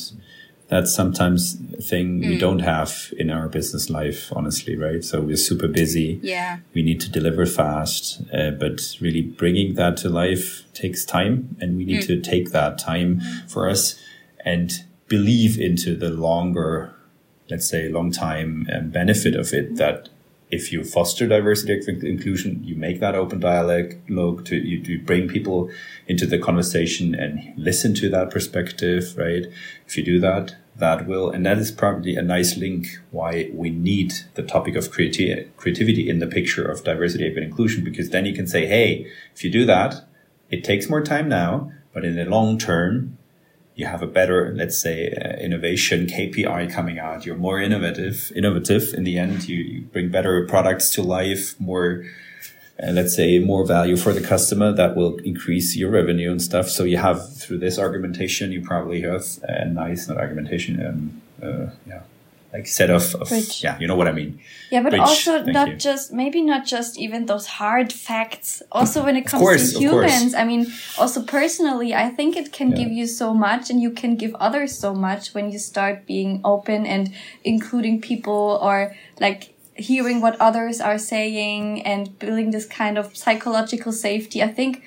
that's sometimes a thing mm. we don't have in our business life honestly right? So we're super busy. Yeah. We need to deliver fast uh, but really bringing that to life takes time and we need mm. to take that time for us and believe into the longer let's say, long time um, benefit of it that if you foster diversity and inclusion, you make that open dialogue look to you, to bring people into the conversation and listen to that perspective, right? If you do that, that will, and that is probably a nice link why we need the topic of creati- creativity in the picture of diversity and inclusion, because then you can say, hey, if you do that, it takes more time now, but in the long term, you have a better, let's say, uh, innovation KPI coming out. You're more innovative, innovative in the end. You, you bring better products to life, more, uh, let's say, more value for the customer that will increase your revenue and stuff. So you have through this argumentation, you probably have a nice, not argumentation, um, uh, yeah, like set of, of yeah you know what i mean. Yeah but Bridge, also not you. just maybe not just even those hard facts. Also when it comes course, to humans i mean also personally i think it can yeah. give you so much and you can give others so much when you start being open and including people or like hearing what others are saying and building this kind of psychological safety. I think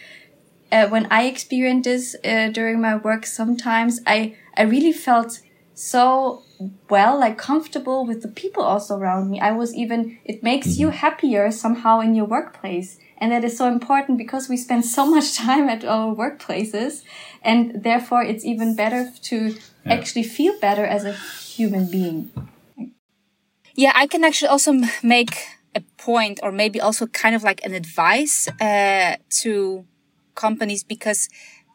uh, when i experienced this uh, during my work sometimes i i really felt so well, like comfortable with the people also around me. I was even, it makes you happier somehow in your workplace. And that is so important because we spend so much time at our workplaces. And therefore it's even better to yeah. actually feel better as a human being. Yeah, I can actually also make a point or maybe also kind of like an advice, uh, to companies because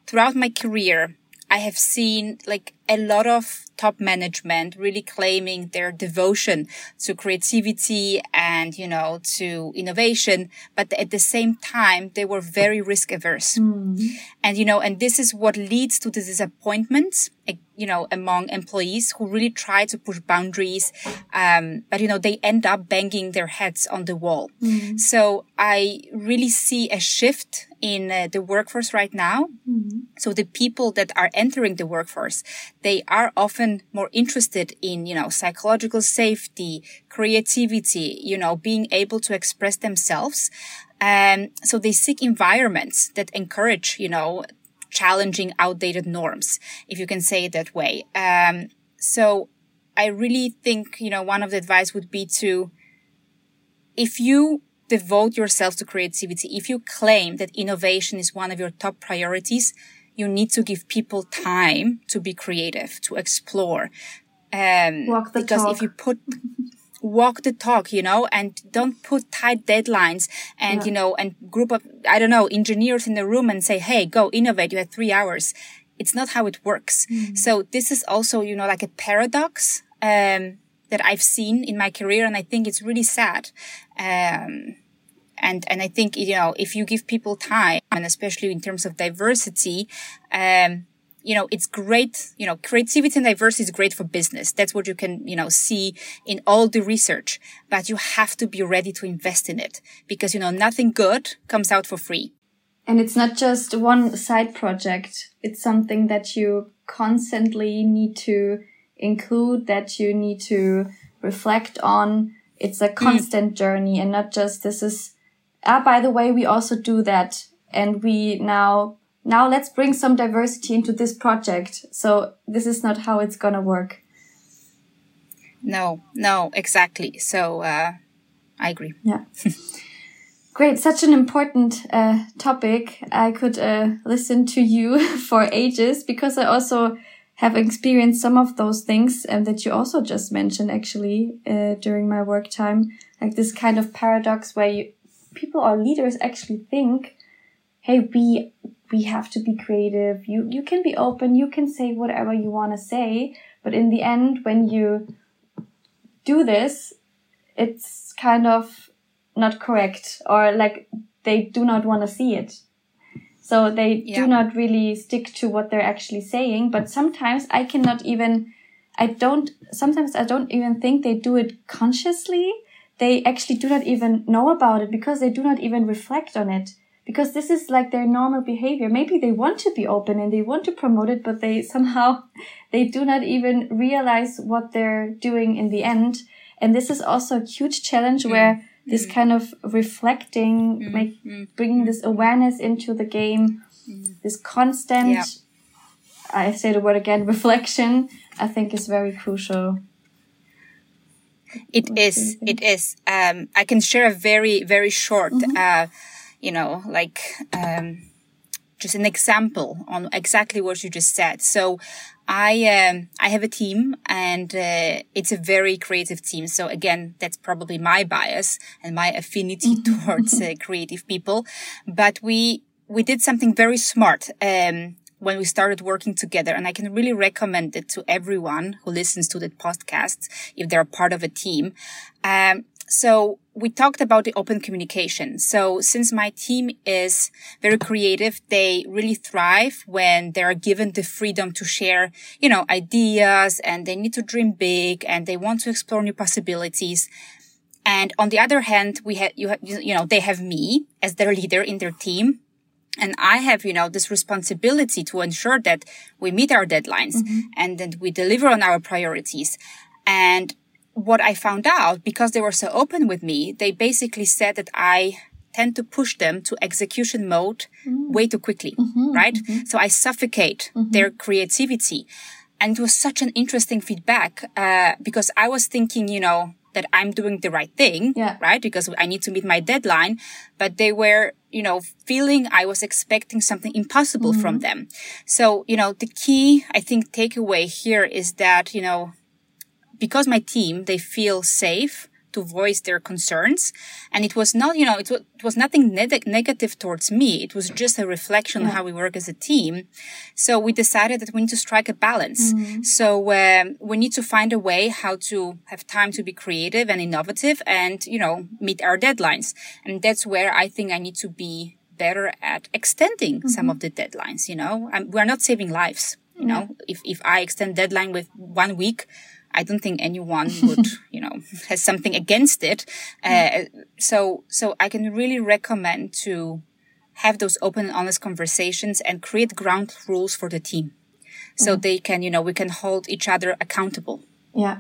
throughout my career, I have seen like a lot of top management really claiming their devotion to creativity and, you know, to innovation. But at the same time, they were very risk averse. Mm. And, you know, and this is what leads to the disappointment, you know, among employees who really try to push boundaries. Um, but, you know, they end up banging their heads on the wall. Mm. So I really see a shift in uh, the workforce right now. Mm-hmm. So the people that are entering the workforce, they are often more interested in, you know, psychological safety, creativity, you know, being able to express themselves. Um, so they seek environments that encourage, you know, challenging outdated norms, if you can say it that way. Um, so I really think, you know, one of the advice would be to, if you devote yourself to creativity, if you claim that innovation is one of your top priorities, you need to give people time to be creative, to explore. Um, walk the because talk. if you put, walk the talk, you know, and don't put tight deadlines and, yeah. you know, and group of, I don't know, engineers in the room and say, Hey, go innovate. You have three hours. It's not how it works. Mm. So this is also, you know, like a paradox, um, that I've seen in my career. And I think it's really sad. Um, and, and I think, you know, if you give people time and especially in terms of diversity, um, you know, it's great, you know, creativity and diversity is great for business. That's what you can, you know, see in all the research, but you have to be ready to invest in it because, you know, nothing good comes out for free. And it's not just one side project. It's something that you constantly need to include, that you need to reflect on. It's a mm. constant mm. journey and not just this is ah, by the way, we also do that. And we now, now let's bring some diversity into this project. So this is not how it's going to work. No, no, exactly. So, uh, I agree. Yeah. Great. Such an important uh, topic. I could uh, listen to you for ages because I also have experienced some of those things and that you also just mentioned actually uh, during my work time, like this kind of paradox where you, people or leaders actually think hey, we, we have to be creative. You, you can be open. You can say whatever you want to say. But in the end, when you do this, it's kind of not correct or like they do not want to see it. So they yeah. do not really stick to what they're actually saying. But sometimes I cannot even, I don't, sometimes I don't even think they do it consciously. They actually do not even know about it because they do not even reflect on it. Because this is like their normal behavior. Maybe they want to be open and they want to promote it, but they somehow, they do not even realize what they're doing in the end. And this is also a huge challenge where this mm. kind of reflecting, mm. like mm. bringing this awareness into the game, mm. this constant, yeah. I say the word again, reflection, I think is very crucial. It is. It is. Um, I can share a very, very short, -hmm. uh, you know, like, um, just an example on exactly what you just said. So I um, I have a team and uh, it's a very creative team. So again, that's probably my bias and my affinity mm-hmm. towards uh, creative people. But we we did something very smart um, when we started working together, and I can really recommend it to everyone who listens to the podcast if they're part of a team. Um, so we talked about the open communication. So since my team is very creative, they really thrive when they are given the freedom to share, you know, ideas and they need to dream big and they want to explore new possibilities. And on the other hand, we have, you have, you know, they have me as their leader in their team. And I have, you know, this responsibility to ensure that we meet our deadlines mm-hmm. and that we deliver on our priorities. And what I found out, because they were so open with me, they basically said that I tend to push them to execution mode mm. way too quickly, mm-hmm, right? Mm-hmm. So I suffocate mm-hmm. their creativity. And it was such an interesting feedback, uh, because I was thinking, you know, that I'm doing the right thing, yeah. right? Because I need to meet my deadline, but they were, you know, feeling I was expecting something impossible from mm-hmm. them. So, you know, the key, I think, takeaway here is that, you know, because my team, they feel safe to voice their concerns. And it was not, you know, it, was, it was nothing neg- negative towards me. It was just a reflection yeah. on how we work as a team. So we decided that we need to strike a balance. Mm-hmm. So um, we need to find a way how to have time to be creative and innovative and, you know, meet our deadlines. And that's where I think I need to be better at extending mm-hmm. some of the deadlines, you know, I'm, we're not saving lives. You know, if, if I extend deadline with one week, I don't think anyone would, you know, has something against it. Uh, so, so I can really recommend to have those open and honest conversations and create ground rules for the team. So mm. they can, you know, we can hold each other accountable. Yeah.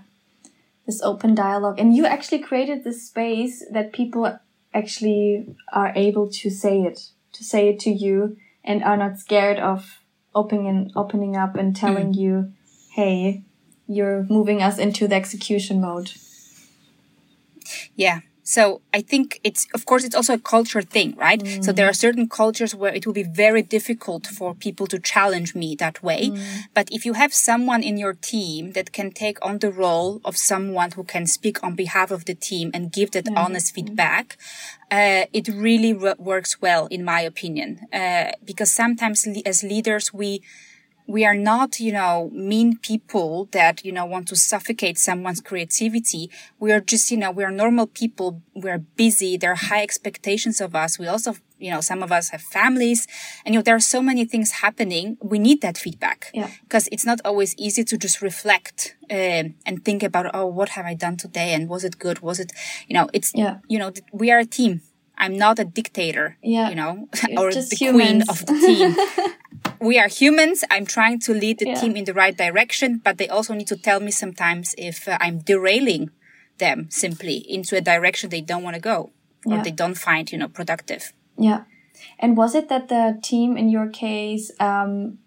This open dialogue. And you actually created this space that people actually are able to say it, to say it to you and are not scared of opening, opening up and telling mm. you, Hey, you're moving us into the execution mode. Yeah. So I think it's, of course, it's also a culture thing, right? Mm. So there are certain cultures where it will be very difficult for people to challenge me that way. Mm. But if you have someone in your team that can take on the role of someone who can speak on behalf of the team and give that mm. honest feedback, uh, it really works well, in my opinion. Uh, because sometimes as leaders, we, we are not, you know, mean people that, you know, want to suffocate someone's creativity. We are just, you know, we are normal people. We're busy. There are high expectations of us. We also, you know, some of us have families and, you know, there are so many things happening. We need that feedback because yeah. it's not always easy to just reflect uh, and think about, oh, what have I done today? And was it good? Was it, you know, it's, yeah. you know, we are a team. I'm not a dictator, yeah. you know, or the humans. queen of the team. we are humans. I'm trying to lead the yeah. team in the right direction, but they also need to tell me sometimes if uh, I'm derailing them simply into a direction they don't want to go or yeah. they don't find, you know, productive. Yeah. And was it that the team in your case, um,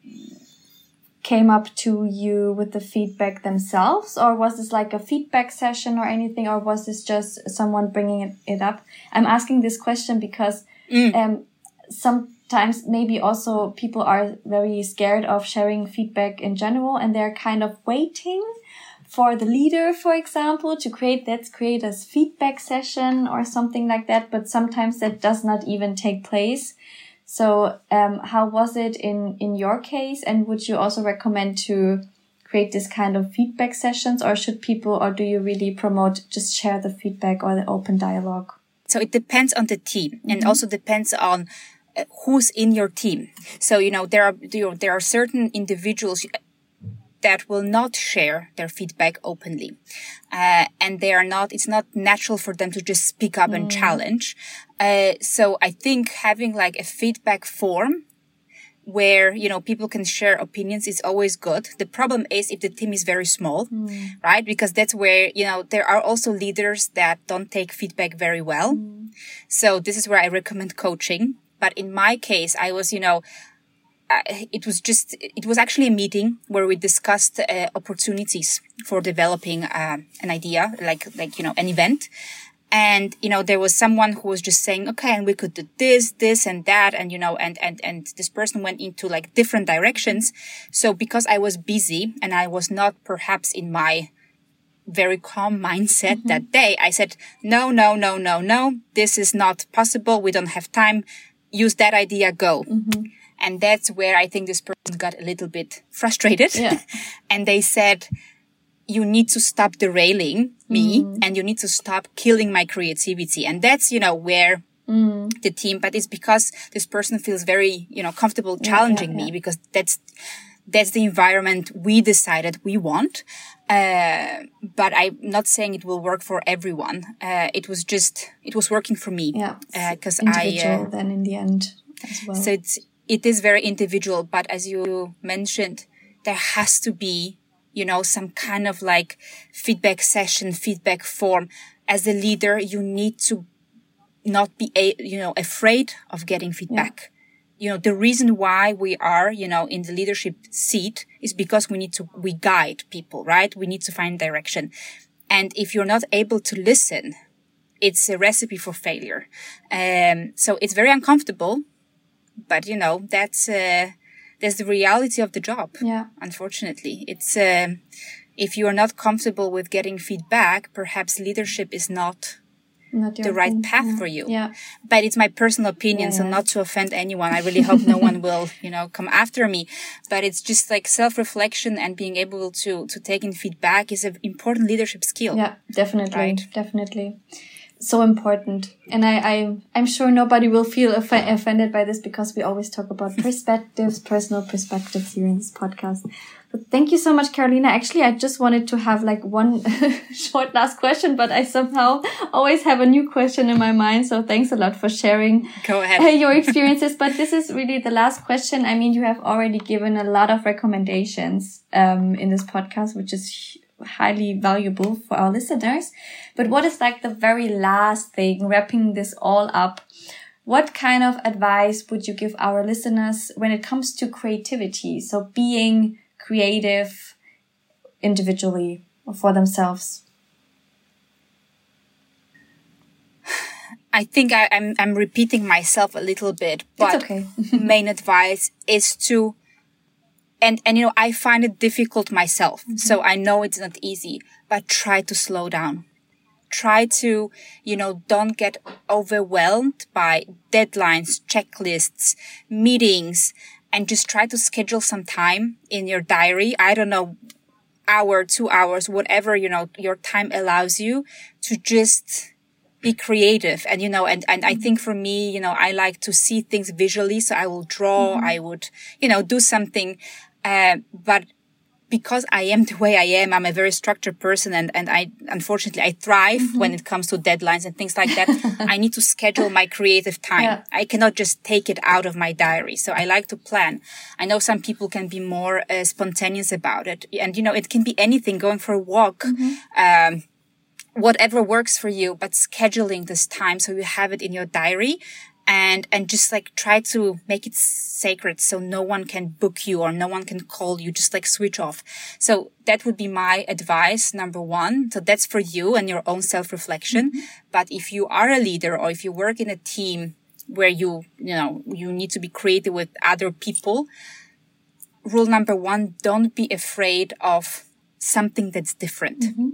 came up to you with the feedback themselves or was this like a feedback session or anything or was this just someone bringing it, it up i'm asking this question because mm. um, some times maybe also people are very scared of sharing feedback in general and they're kind of waiting for the leader, for example, to create, let's create a feedback session or something like that. But sometimes that does not even take place. So, um, how was it in, in your case? And would you also recommend to create this kind of feedback sessions or should people, or do you really promote just share the feedback or the open dialogue? So it depends on the team and mm-hmm. also depends on who's in your team. So, you know, there are, you know, there are certain individuals that will not share their feedback openly. Uh, and they are not, it's not natural for them to just speak up mm. and challenge. Uh, so I think having like a feedback form where, you know, people can share opinions is always good. The problem is if the team is very small, mm. right? Because that's where, you know, there are also leaders that don't take feedback very well. Mm. So this is where I recommend coaching. But in my case, I was, you know, uh, it was just it was actually a meeting where we discussed uh, opportunities for developing uh, an idea like like you know an event. And you know there was someone who was just saying okay and we could do this this and that and you know and and and this person went into like different directions. So because i was busy and i was not perhaps in my very calm mindset mm-hmm. that day i said no no no no no. This is not possible. We don't have time use that idea go mm-hmm. And that's where I think this person got a little bit frustrated. Yeah. and they said, you need to stop derailing me mm. and you need to stop killing my creativity. And that's, you know, where mm. the team, but it's because this person feels very, you know, comfortable challenging yeah, yeah, yeah. me because that's, that's the environment we decided we want. Uh, but I'm not saying it will work for everyone. Uh, it was just, it was working for me. Yeah. Uh, cause I, uh, then in the end as well. So it's, it is very individual, but as you mentioned, there has to be, you know, some kind of like feedback session, feedback form. As a leader, you need to not be, a, you know, afraid of getting feedback. Yeah. You know, the reason why we are, you know, in the leadership seat is because we need to, we guide people, right? We need to find direction. And if you're not able to listen, it's a recipe for failure. Um, so it's very uncomfortable but you know that's uh, that's the reality of the job. Yeah. Unfortunately, it's uh, if you are not comfortable with getting feedback, perhaps leadership is not. The right thing. path yeah. for you. Yeah. But it's my personal opinion, yeah, so not to offend anyone. I really hope no one will, you know, come after me. But it's just like self-reflection and being able to, to take in feedback is an important leadership skill. Yeah, definitely. Right? Definitely so important. And I, I, I'm sure nobody will feel off offended by this because we always talk about perspectives, personal perspectives here in this podcast. But thank you so much, Karolina. Actually, I just wanted to have like one short last question, but I somehow always have a new question in my mind. So thanks a lot for sharing Go ahead. your experiences. but this is really the last question. I mean, you have already given a lot of recommendations, um, in this podcast, which is highly valuable for our listeners. But what is like the very last thing, wrapping this all up? What kind of advice would you give our listeners when it comes to creativity? So being creative individually or for themselves? I think I, am I'm, I'm repeating myself a little bit, but okay. main advice is to and and you know I find it difficult myself. Mm-hmm. So I know it's not easy, but try to slow down. Try to, you know, don't get overwhelmed by deadlines, checklists, meetings, and just try to schedule some time in your diary. I don't know, hour, two hours, whatever, you know, your time allows you to just be creative and you know and and I mm-hmm. think for me you know I like to see things visually so I will draw mm-hmm. I would you know do something uh, but because I am the way I am, I'm a very structured person and, and I, unfortunately, I thrive mm-hmm. when it comes to deadlines and things like that. I need to schedule my creative time. Yeah. I cannot just take it out of my diary. So I like to plan. I know some people can be more uh, spontaneous about it. And, you know, it can be anything, going for a walk, mm-hmm. um, whatever works for you, but scheduling this time so you have it in your diary and and just like try to make it sacred so no one can book you or no one can call you just like switch off so that would be my advice number one so that's for you and your own self-reflection mm-hmm. but if you are a leader or if you work in a team where you you know you need to be creative with other people rule number one don't be afraid of something that's different mm-hmm.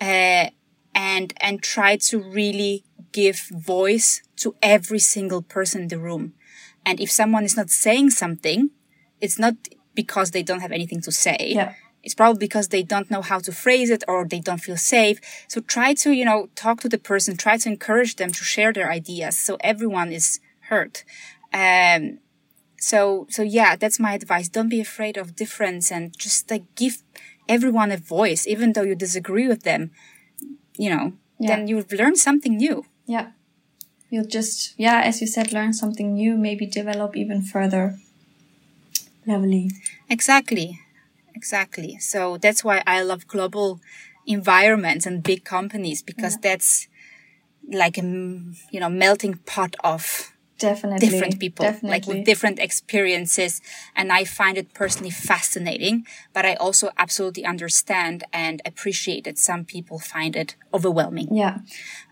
uh, and and try to really give voice to every single person in the room. And if someone is not saying something, it's not because they don't have anything to say. Yeah. It's probably because they don't know how to phrase it or they don't feel safe. So try to, you know, talk to the person, try to encourage them to share their ideas so everyone is heard. Um, so, so yeah, that's my advice. Don't be afraid of difference and just like give everyone a voice, even though you disagree with them, you know, Yeah. then you've learned something new. Yeah. You'll just, yeah, as you said, learn something new, maybe develop even further. Lovely. Exactly. Exactly. So that's why I love global environments and big companies because that's like a, you know, melting pot of Definitely. different people, Definitely. like with different experiences. And I find it personally fascinating, but I also absolutely understand and appreciate that some people find it overwhelming. yeah.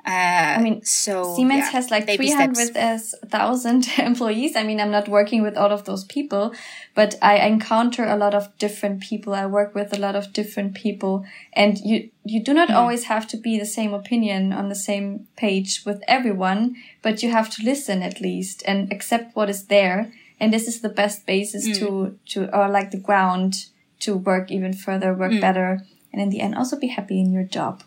Uh, I mean, so Siemens yeah, has like baby steps. 300,000 employees. I mean, I'm not working with all of those people, but I encounter a lot of different people. I work with a lot of different people and you, you do not Hmm. always have to be the same opinion on the same page with everyone, but you have to listen at least and accept what is there. And this is the best basis Hmm. to, to, or like the ground to work even further, work Hmm. better. And in the end, also be happy in your job.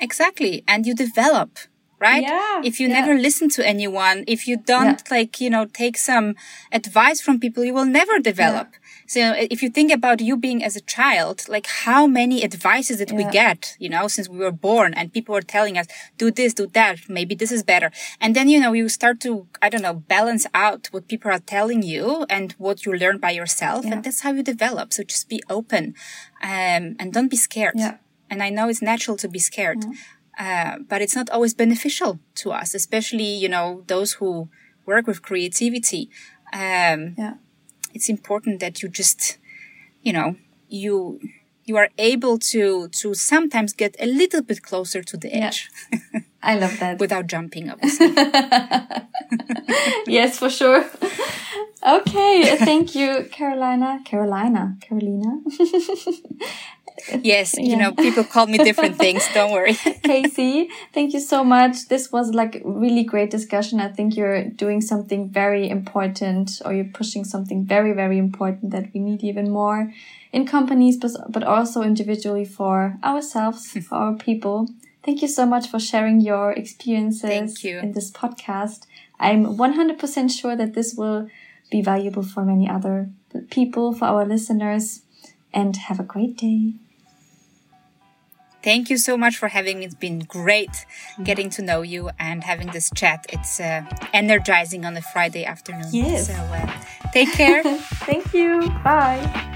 Exactly. And you develop, right? Yeah, If you yeah. never listen to anyone, if you don't like, you know, take some advice from people, you will never develop. So if you think about you being as a child, like how many advices did we get, you know, since we were born and people were telling us, do this, do that, maybe this is better. And then, you know, you start to, I don't know, balance out what people are telling you and what you learn by yourself. Yeah. And that's how you develop. So just be open, um, and don't be scared. Yeah. And I know it's natural to be scared, uh, but it's not always beneficial to us, especially, you know, those who work with creativity. Um, Yeah. it's important that you just, you know, you, you are able to, to sometimes get a little bit closer to the Yeah. I love that. without jumping, obviously. yes, for sure. Okay, thank you, Carolina. Carolina. Carolina. yes, you Yeah. know, people call me different things. Don't worry. Casey, thank you so much. This was like really great discussion. I think you're doing something very important or you're pushing something very, very important that we need even more in companies, but, but also individually for ourselves, for our people. Thank you so much for sharing your experiences you. in this podcast. I'm 100% sure that this will be valuable for many other people, for our listeners, and have a great day. Thank you so much for having me. It's been great getting to know you and having this chat. It's uh, energizing on a Friday afternoon. Yes. So uh, take care. Thank you. Bye.